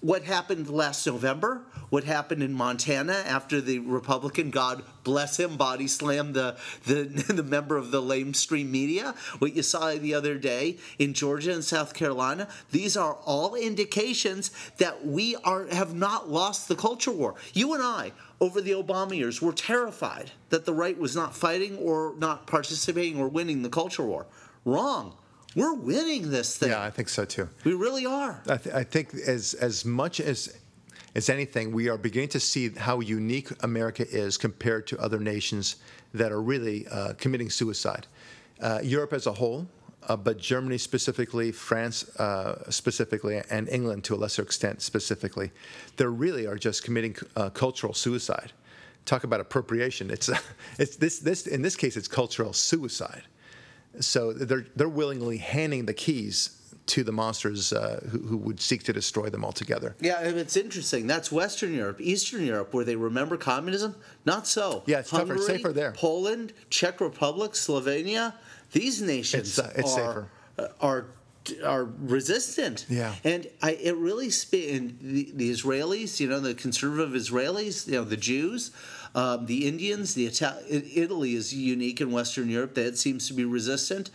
what happened last November, what happened in Montana after the Republican, God bless him, body slammed the, the, the member of the lamestream media, what you saw the other day in Georgia and South Carolina, these are all indications that we are have not lost the culture war. You and I, over the Obama years, were terrified that the right was not fighting or not participating or winning the culture war. Wrong. We're winning this thing. Yeah, I think so too. We really are. I, th- I think as as much as as anything, we are beginning to see how unique America is compared to other nations that are really uh, committing suicide. Uh, Europe as a whole, uh, but Germany specifically, France uh, specifically, and England to a lesser extent specifically, they really are just committing uh, cultural suicide. Talk about appropriation. It's it's this this in this case it's cultural suicide. So they're they're willingly handing the keys to the monsters uh, who, who, would seek to destroy them altogether. Yeah, it's interesting. That's Western Europe, Eastern Europe, where they remember communism. Not so. Yeah, it's Hungary, tougher, safer there. Poland, Czech Republic, Slovenia. These nations it's, uh, it's are, uh, are are resistant. Yeah. And I, it really spin the, the Israelis, you know, the conservative Israelis, you know, the Jews, um, the Indians, the Ital- Italy is unique in Western Europe that it seems to be resistant.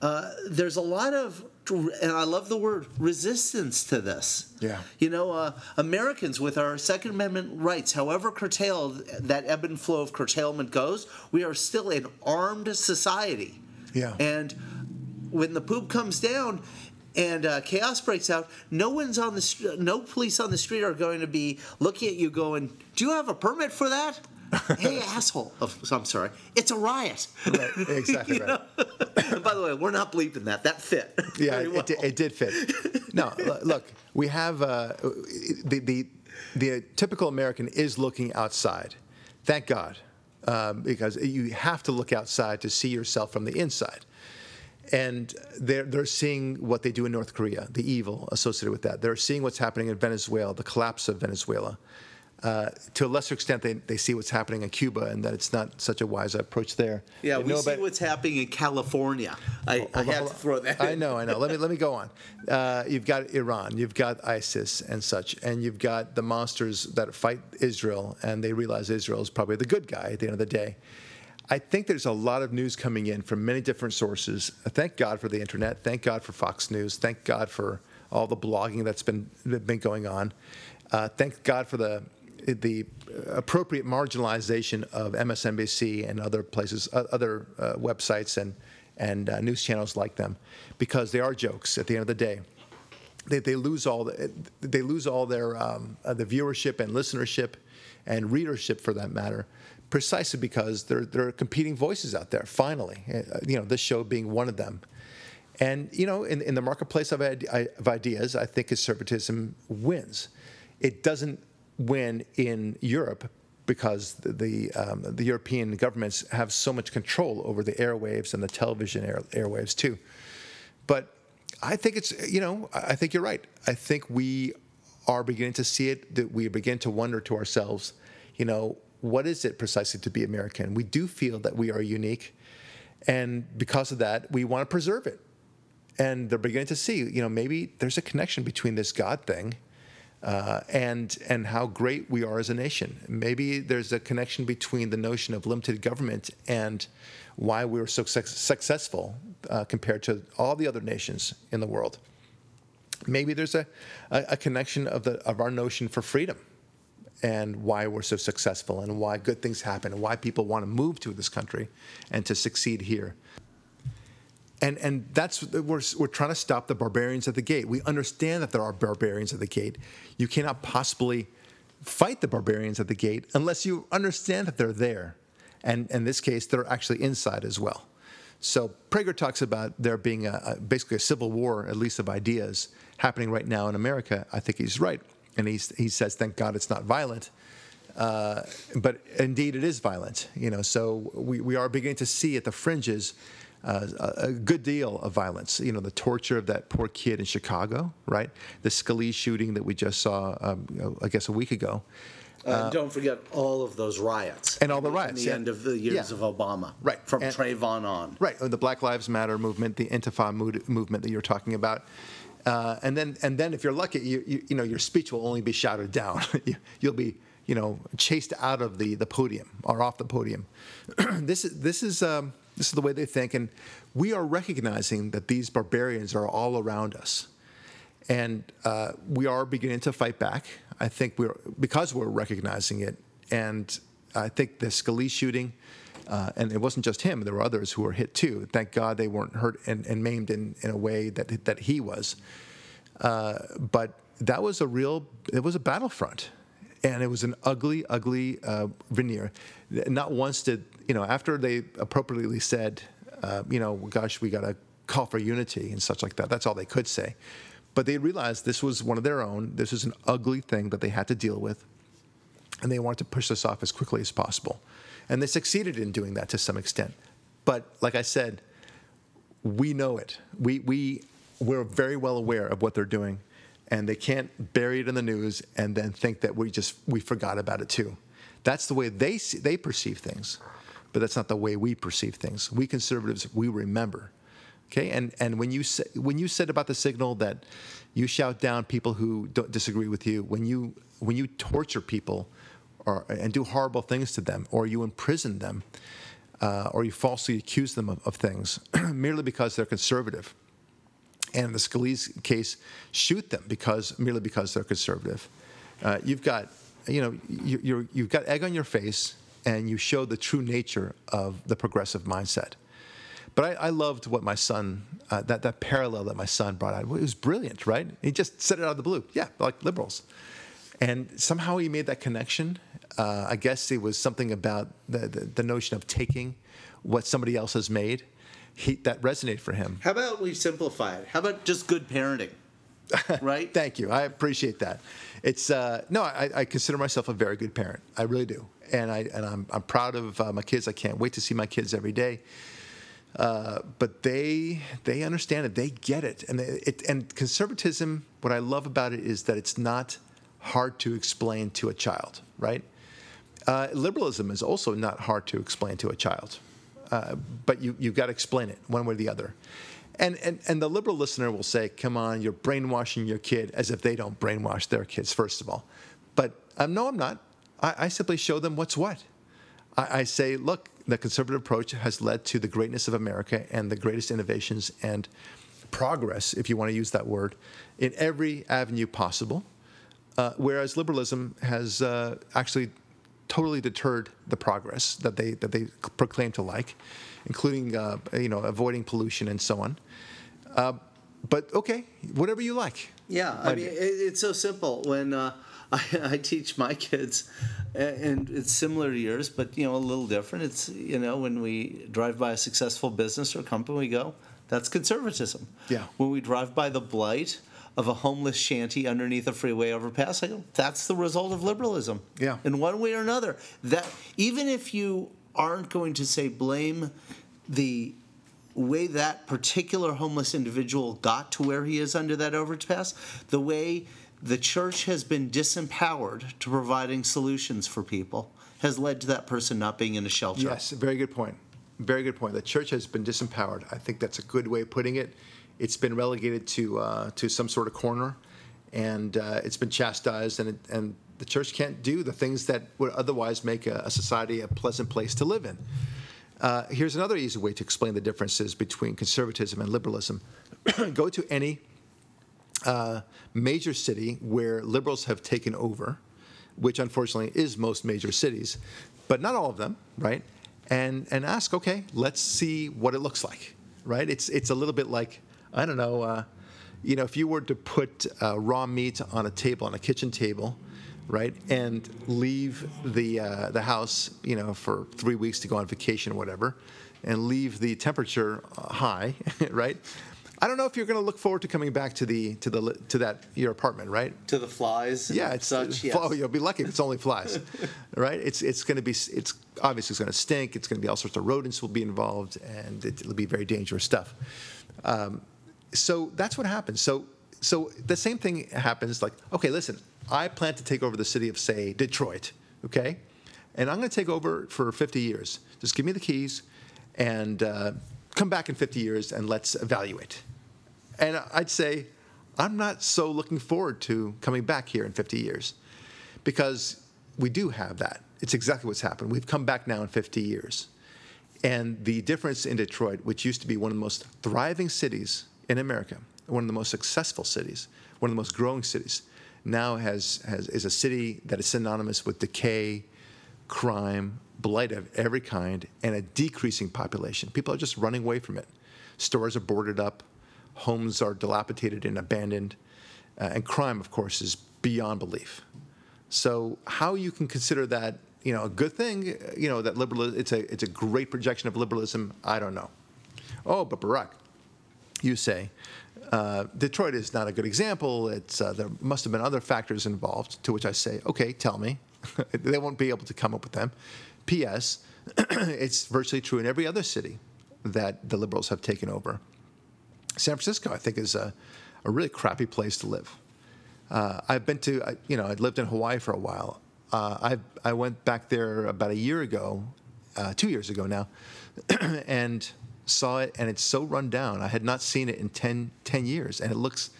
Uh, there's a lot of and I love the word resistance to this. Yeah. You know, uh, Americans with our Second Amendment rights, however curtailed that ebb and flow of curtailment goes, we are still an armed society. Yeah. And when the poop comes down and uh, chaos breaks out, no one's on the st- no police on the street are going to be looking at you going, "Do you have a permit for that?" hey, asshole. Oh, I'm sorry. It's a riot. Right, exactly right. By the way, we're not bleeping that. That fit. Yeah, well. it, did, it, did fit. No, look, we have uh, the, the, the typical American is looking outside. Thank God, um, because you have to look outside to see yourself from the inside. And they're, they're seeing what they do in North Korea, the evil associated with that. They're seeing what's happening in Venezuela, the collapse of Venezuela. Uh, to a lesser extent, they, they see what's happening in Cuba and that it's not such a wise approach there. Yeah, They we see about- what's happening in California. I, I Hold on, had hold to throw that. I in. know, I know. Let me let me go on. Uh, you've got Iran, you've got ISIS and such, and you've got the monsters that fight Israel, and they realize Israel is probably the good guy at the end of the day. I think there's a lot of news coming in from many different sources. Thank God for the internet. Thank God for Fox News. Thank God for all the blogging that's been been going on. Uh, thank God for the the appropriate marginalization of MSNBC and other places, uh, other uh, websites and and uh, news channels like them, because they are jokes. At the end of the day, they, they lose all the, they lose all their um, uh, the viewership and listenership and readership for that matter, precisely because there there are competing voices out there. Finally, uh, you know, this show being one of them. And you know, in, in the marketplace of, of ideas, I think conservatism wins. It doesn't win in Europe because the um, the European governments have so much control over the airwaves and the television air, airwaves too. But I think it's you know I think you're right. I think we are beginning to see it. That we begin to wonder to ourselves, you know, what is it precisely to be American? We do feel that we are unique, and because of that, we want to preserve it. And they're beginning to see, you know, maybe there's a connection between this God thing uh, and and how great we are as a nation. Maybe there's a connection between the notion of limited government and why we were so suc successful uh, compared to all the other nations in the world. Maybe there's a, a, a connection of the of our notion for freedom and why we're so successful and why good things happen and why people want to move to this country and to succeed here. And, and that's we're, we're trying to stop the barbarians at the gate. We understand that there are barbarians at the gate. You cannot possibly fight the barbarians at the gate unless you understand that they're there. And in this case, they're actually inside as well. So Prager talks about there being a, a, basically a civil war, at least of ideas, happening right now in America. I think he's right. And he's, he says, thank God it's not violent. Uh, but indeed, it is violent. You know, so we, we are beginning to see at the fringes uh, a, good deal of violence. You know, the torture of that poor kid in Chicago, right? The Scalise shooting that we just saw, um, I guess, a week ago. Uh, and don't forget all of those riots. And all the riots, the yeah. end of the years Yeah. of Obama. Right. From And- Trayvon on. Right, the Black Lives Matter movement, the mood- movement that you're talking about. Uh, and then, and then, if you're lucky, you, you, you know your speech will only be shouted down. you, you'll be, you know, chased out of the, the podium or off the podium. this is this is um, this is the way they think, and we are recognizing that these barbarians are all around us, and uh, we are beginning to fight back. I think we're because we're recognizing it, and I think the Scalise shooting. Uh, and it wasn't just him; there were others who were hit too. Thank God they weren't hurt and, and maimed in, in a way that that he was. Uh, but that was a real, it was a battlefront. And it was an ugly, ugly uh, veneer. Not once did, you know, after they appropriately said, uh, you know, gosh, we got to call for unity and such like that, that's all they could say. But they realized this was one of their own. This was an ugly thing that they had to deal with. And they wanted to push this off as quickly as possible. And they succeeded in doing that to some extent. But like I said, we know it. We, we we're very well aware of what they're doing, and they can't bury it in the news and then think that we just we forgot about it too. That's the way they see, they perceive things, but that's not the way we perceive things. We conservatives we remember. Okay, and and when you say, when you said about the signal that you shout down people who don't disagree with you, when you when you torture people, or and do horrible things to them, or you imprison them, uh, or you falsely accuse them of, of things merely because they're conservative, and in the Scalise case, shoot them because merely because they're conservative. Uh, you've got, you know, you, you've got egg on your face, and you show the true nature of the progressive mindset. But I, I loved what my son, uh, that that parallel that my son brought out. It was brilliant, right? He just said it out of the blue. Yeah, like liberals, and somehow he made that connection. Uh, I guess it was something about the, the the notion of taking what somebody else has made he, that resonated for him. How about we simplify it? How about just good parenting? Right? Thank you. I appreciate that. It's uh, no, I, I, consider myself a very good parent. I really do, and I and I'm I'm proud of uh, my kids. I can't wait to see my kids every day. Uh, but they they understand it. They get it, and they, it and conservatism. What I love about it is that it's not hard to explain to a child. Right? Uh, liberalism is also not hard to explain to a child uh, but you, you've got to explain it one way or the other. And, and, and the liberal listener will say, come on, you're brainwashing your kid, as if they don't brainwash their kids, first of all. But um, no, I'm not. I, I simply show them what's what. I, I say, look, the conservative approach has led to the greatness of America and the greatest innovations and progress, if you want to use that word, in every avenue possible. Uh, whereas liberalism has uh, actually totally deterred the progress that they that they proclaim to like, including uh, you know avoiding pollution and so on. Uh, but okay, whatever you like. Yeah, I mean it's so simple. When uh, I, I, teach my kids, and it's similar to yours, but you know a little different. It's you know when we drive by a successful business or company, we go, "That's conservatism." Yeah. When we drive by the blight of a homeless shanty underneath a freeway overpass. I go, that's the result of liberalism. Yeah. In one way or another. That even if you aren't going to say blame the way that particular homeless individual got to where he is under that overpass, the way the church has been disempowered to providing solutions for people has led to that person not being in a shelter. Yes, very good point. Very good point. The church has been disempowered. I think that's a good way of putting it it's been relegated to uh, to some sort of corner, and uh, it's been chastised, and it, and the church can't do the things that would otherwise make a, a society a pleasant place to live in. Uh, here's another easy way to explain the differences between conservatism and liberalism. Go to any major city where liberals have taken over, which unfortunately is most major cities, but not all of them, right? And and ask, okay, let's see what it looks like, right? It's it's a little bit like I don't know, uh, you know, if you were to put uh, raw meat on a table, on a kitchen table, right, and leave the uh, the house, you know, for three weeks to go on vacation or whatever, and leave the temperature uh, high, right? I don't know if you're going to look forward to coming back to the to the to that your apartment, right? To the flies. Yeah, it's such. Yes. You'll be lucky if it's only flies, right? It's it's going to be it's obviously it's going to stink. It's going to be all sorts of rodents will be involved, and it, will be very dangerous stuff. Um, so that's what happens. So so the same thing happens. Like, okay, listen, I plan to take over the city of say Detroit, okay, and I'm going to take over for 50 years. Just give me the keys, and uh, come back in 50 years and let's evaluate. And I'd say, I'm not so looking forward to coming back here in 50 years because we do have that. It's exactly what's happened. We've come back now in 50 years. And the difference in Detroit, which used to be one of the most thriving cities in America, one of the most successful cities, one of the most growing cities, now has, has is a city that is synonymous with decay, crime, blight of every kind, and a decreasing population. People are just running away from it. Stores are boarded up, homes are dilapidated and abandoned, uh, and crime, of course, is beyond belief. So, how you can consider that, you know, a good thing, you know, that liberal, it's a it's a great projection of liberalism. I don't know. Oh, but Barak, you say uh, Detroit is not a good example. It's uh, there must have been other factors involved. To which I say, okay, tell me. they won't be able to come up with them. P.S. it's virtually true in every other city that the liberals have taken over. San Francisco, I think, is a, a really crappy place to live. Uh, I've been to, you know, I lived in Hawaii for a while. Uh, I I went back there about a year ago, uh, two years ago now, and saw it, and it's so run down. I had not seen it in 10, 10 years, and it looks.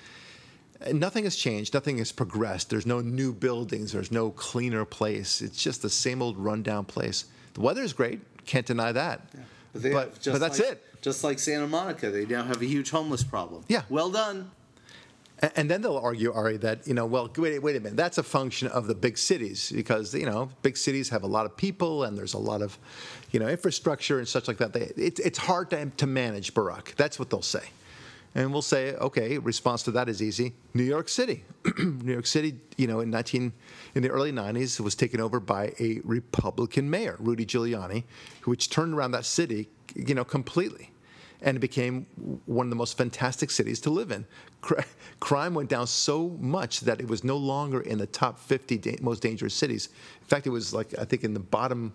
Nothing has changed. Nothing has progressed. There's no new buildings. There's no cleaner place. It's just the same old rundown place. The weather is great. Can't deny that. Yeah. But, but, but, that's like, it. Just like Santa Monica, they now have a huge homeless problem. Yeah. Well done. And then they'll argue, Ari, that you know, well, wait, wait a minute, that's a function of the big cities because you know, big cities have a lot of people and there's a lot of, you know, infrastructure and such like that. They, it, it's hard to, to manage Barak. That's what they'll say, and we'll say, okay, response to that is easy. New York City, New York City, you know, in 19 in the early 90s, was taken over by a Republican mayor, Rudy Giuliani, which turned around that city, you know, completely and it became one of the most fantastic cities to live in. Crime went down so much that it was no longer in the top 50 da- most dangerous cities. In fact, it was like I think in the bottom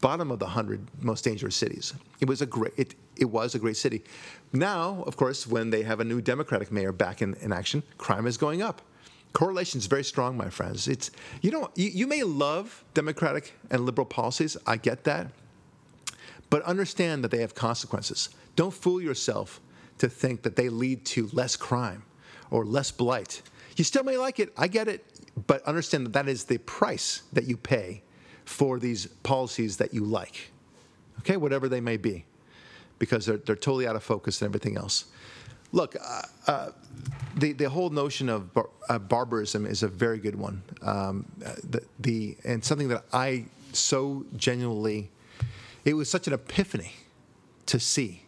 bottom of the 100 most dangerous cities. It was a great it, it was a great city. Now, of course, when they have a new Democratic mayor back in, in action, crime is going up. Correlation is very strong, my friends. It's you know you, you may love Democratic and liberal policies. I get that. But understand that they have consequences. Don't fool yourself to think that they lead to less crime or less blight. You still may like it, I get it, but understand that that is the price that you pay for these policies that you like, okay, whatever they may be, because they're, they're totally out of focus and everything else. Look, uh, uh, the, the whole notion of bar- uh, barbarism is a very good one. Um, the, the, and something that I so genuinely, it was such an epiphany to see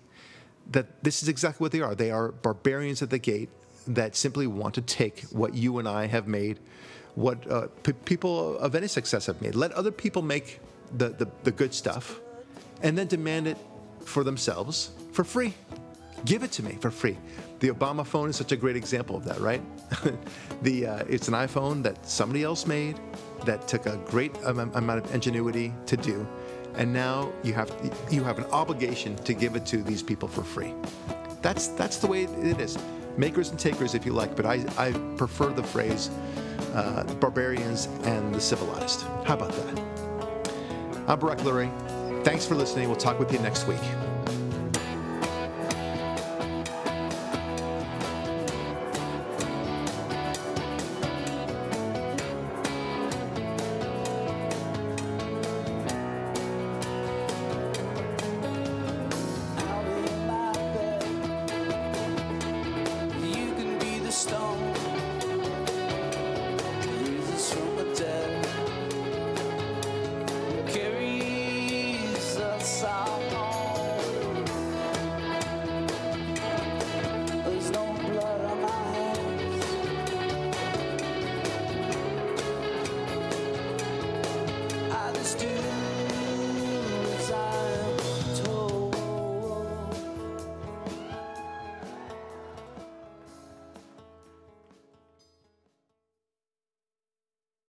that this is exactly what they are. They are barbarians at the gate that simply want to take what you and I have made, what uh, p- people of any success have made. Let other people make the, the, the good stuff and then demand it for themselves for free. Give it to me for free. The Obama phone is such a great example of that, right? the uh, it's an iPhone that somebody else made that took a great amount of ingenuity to do and now you have you have an obligation to give it to these people for free. That's that's the way it is. Makers and takers, if you like, but I, I prefer the phrase uh, barbarians and the civilized. How about that? I'm Barak Lurie. Thanks for listening. We'll talk with you next week.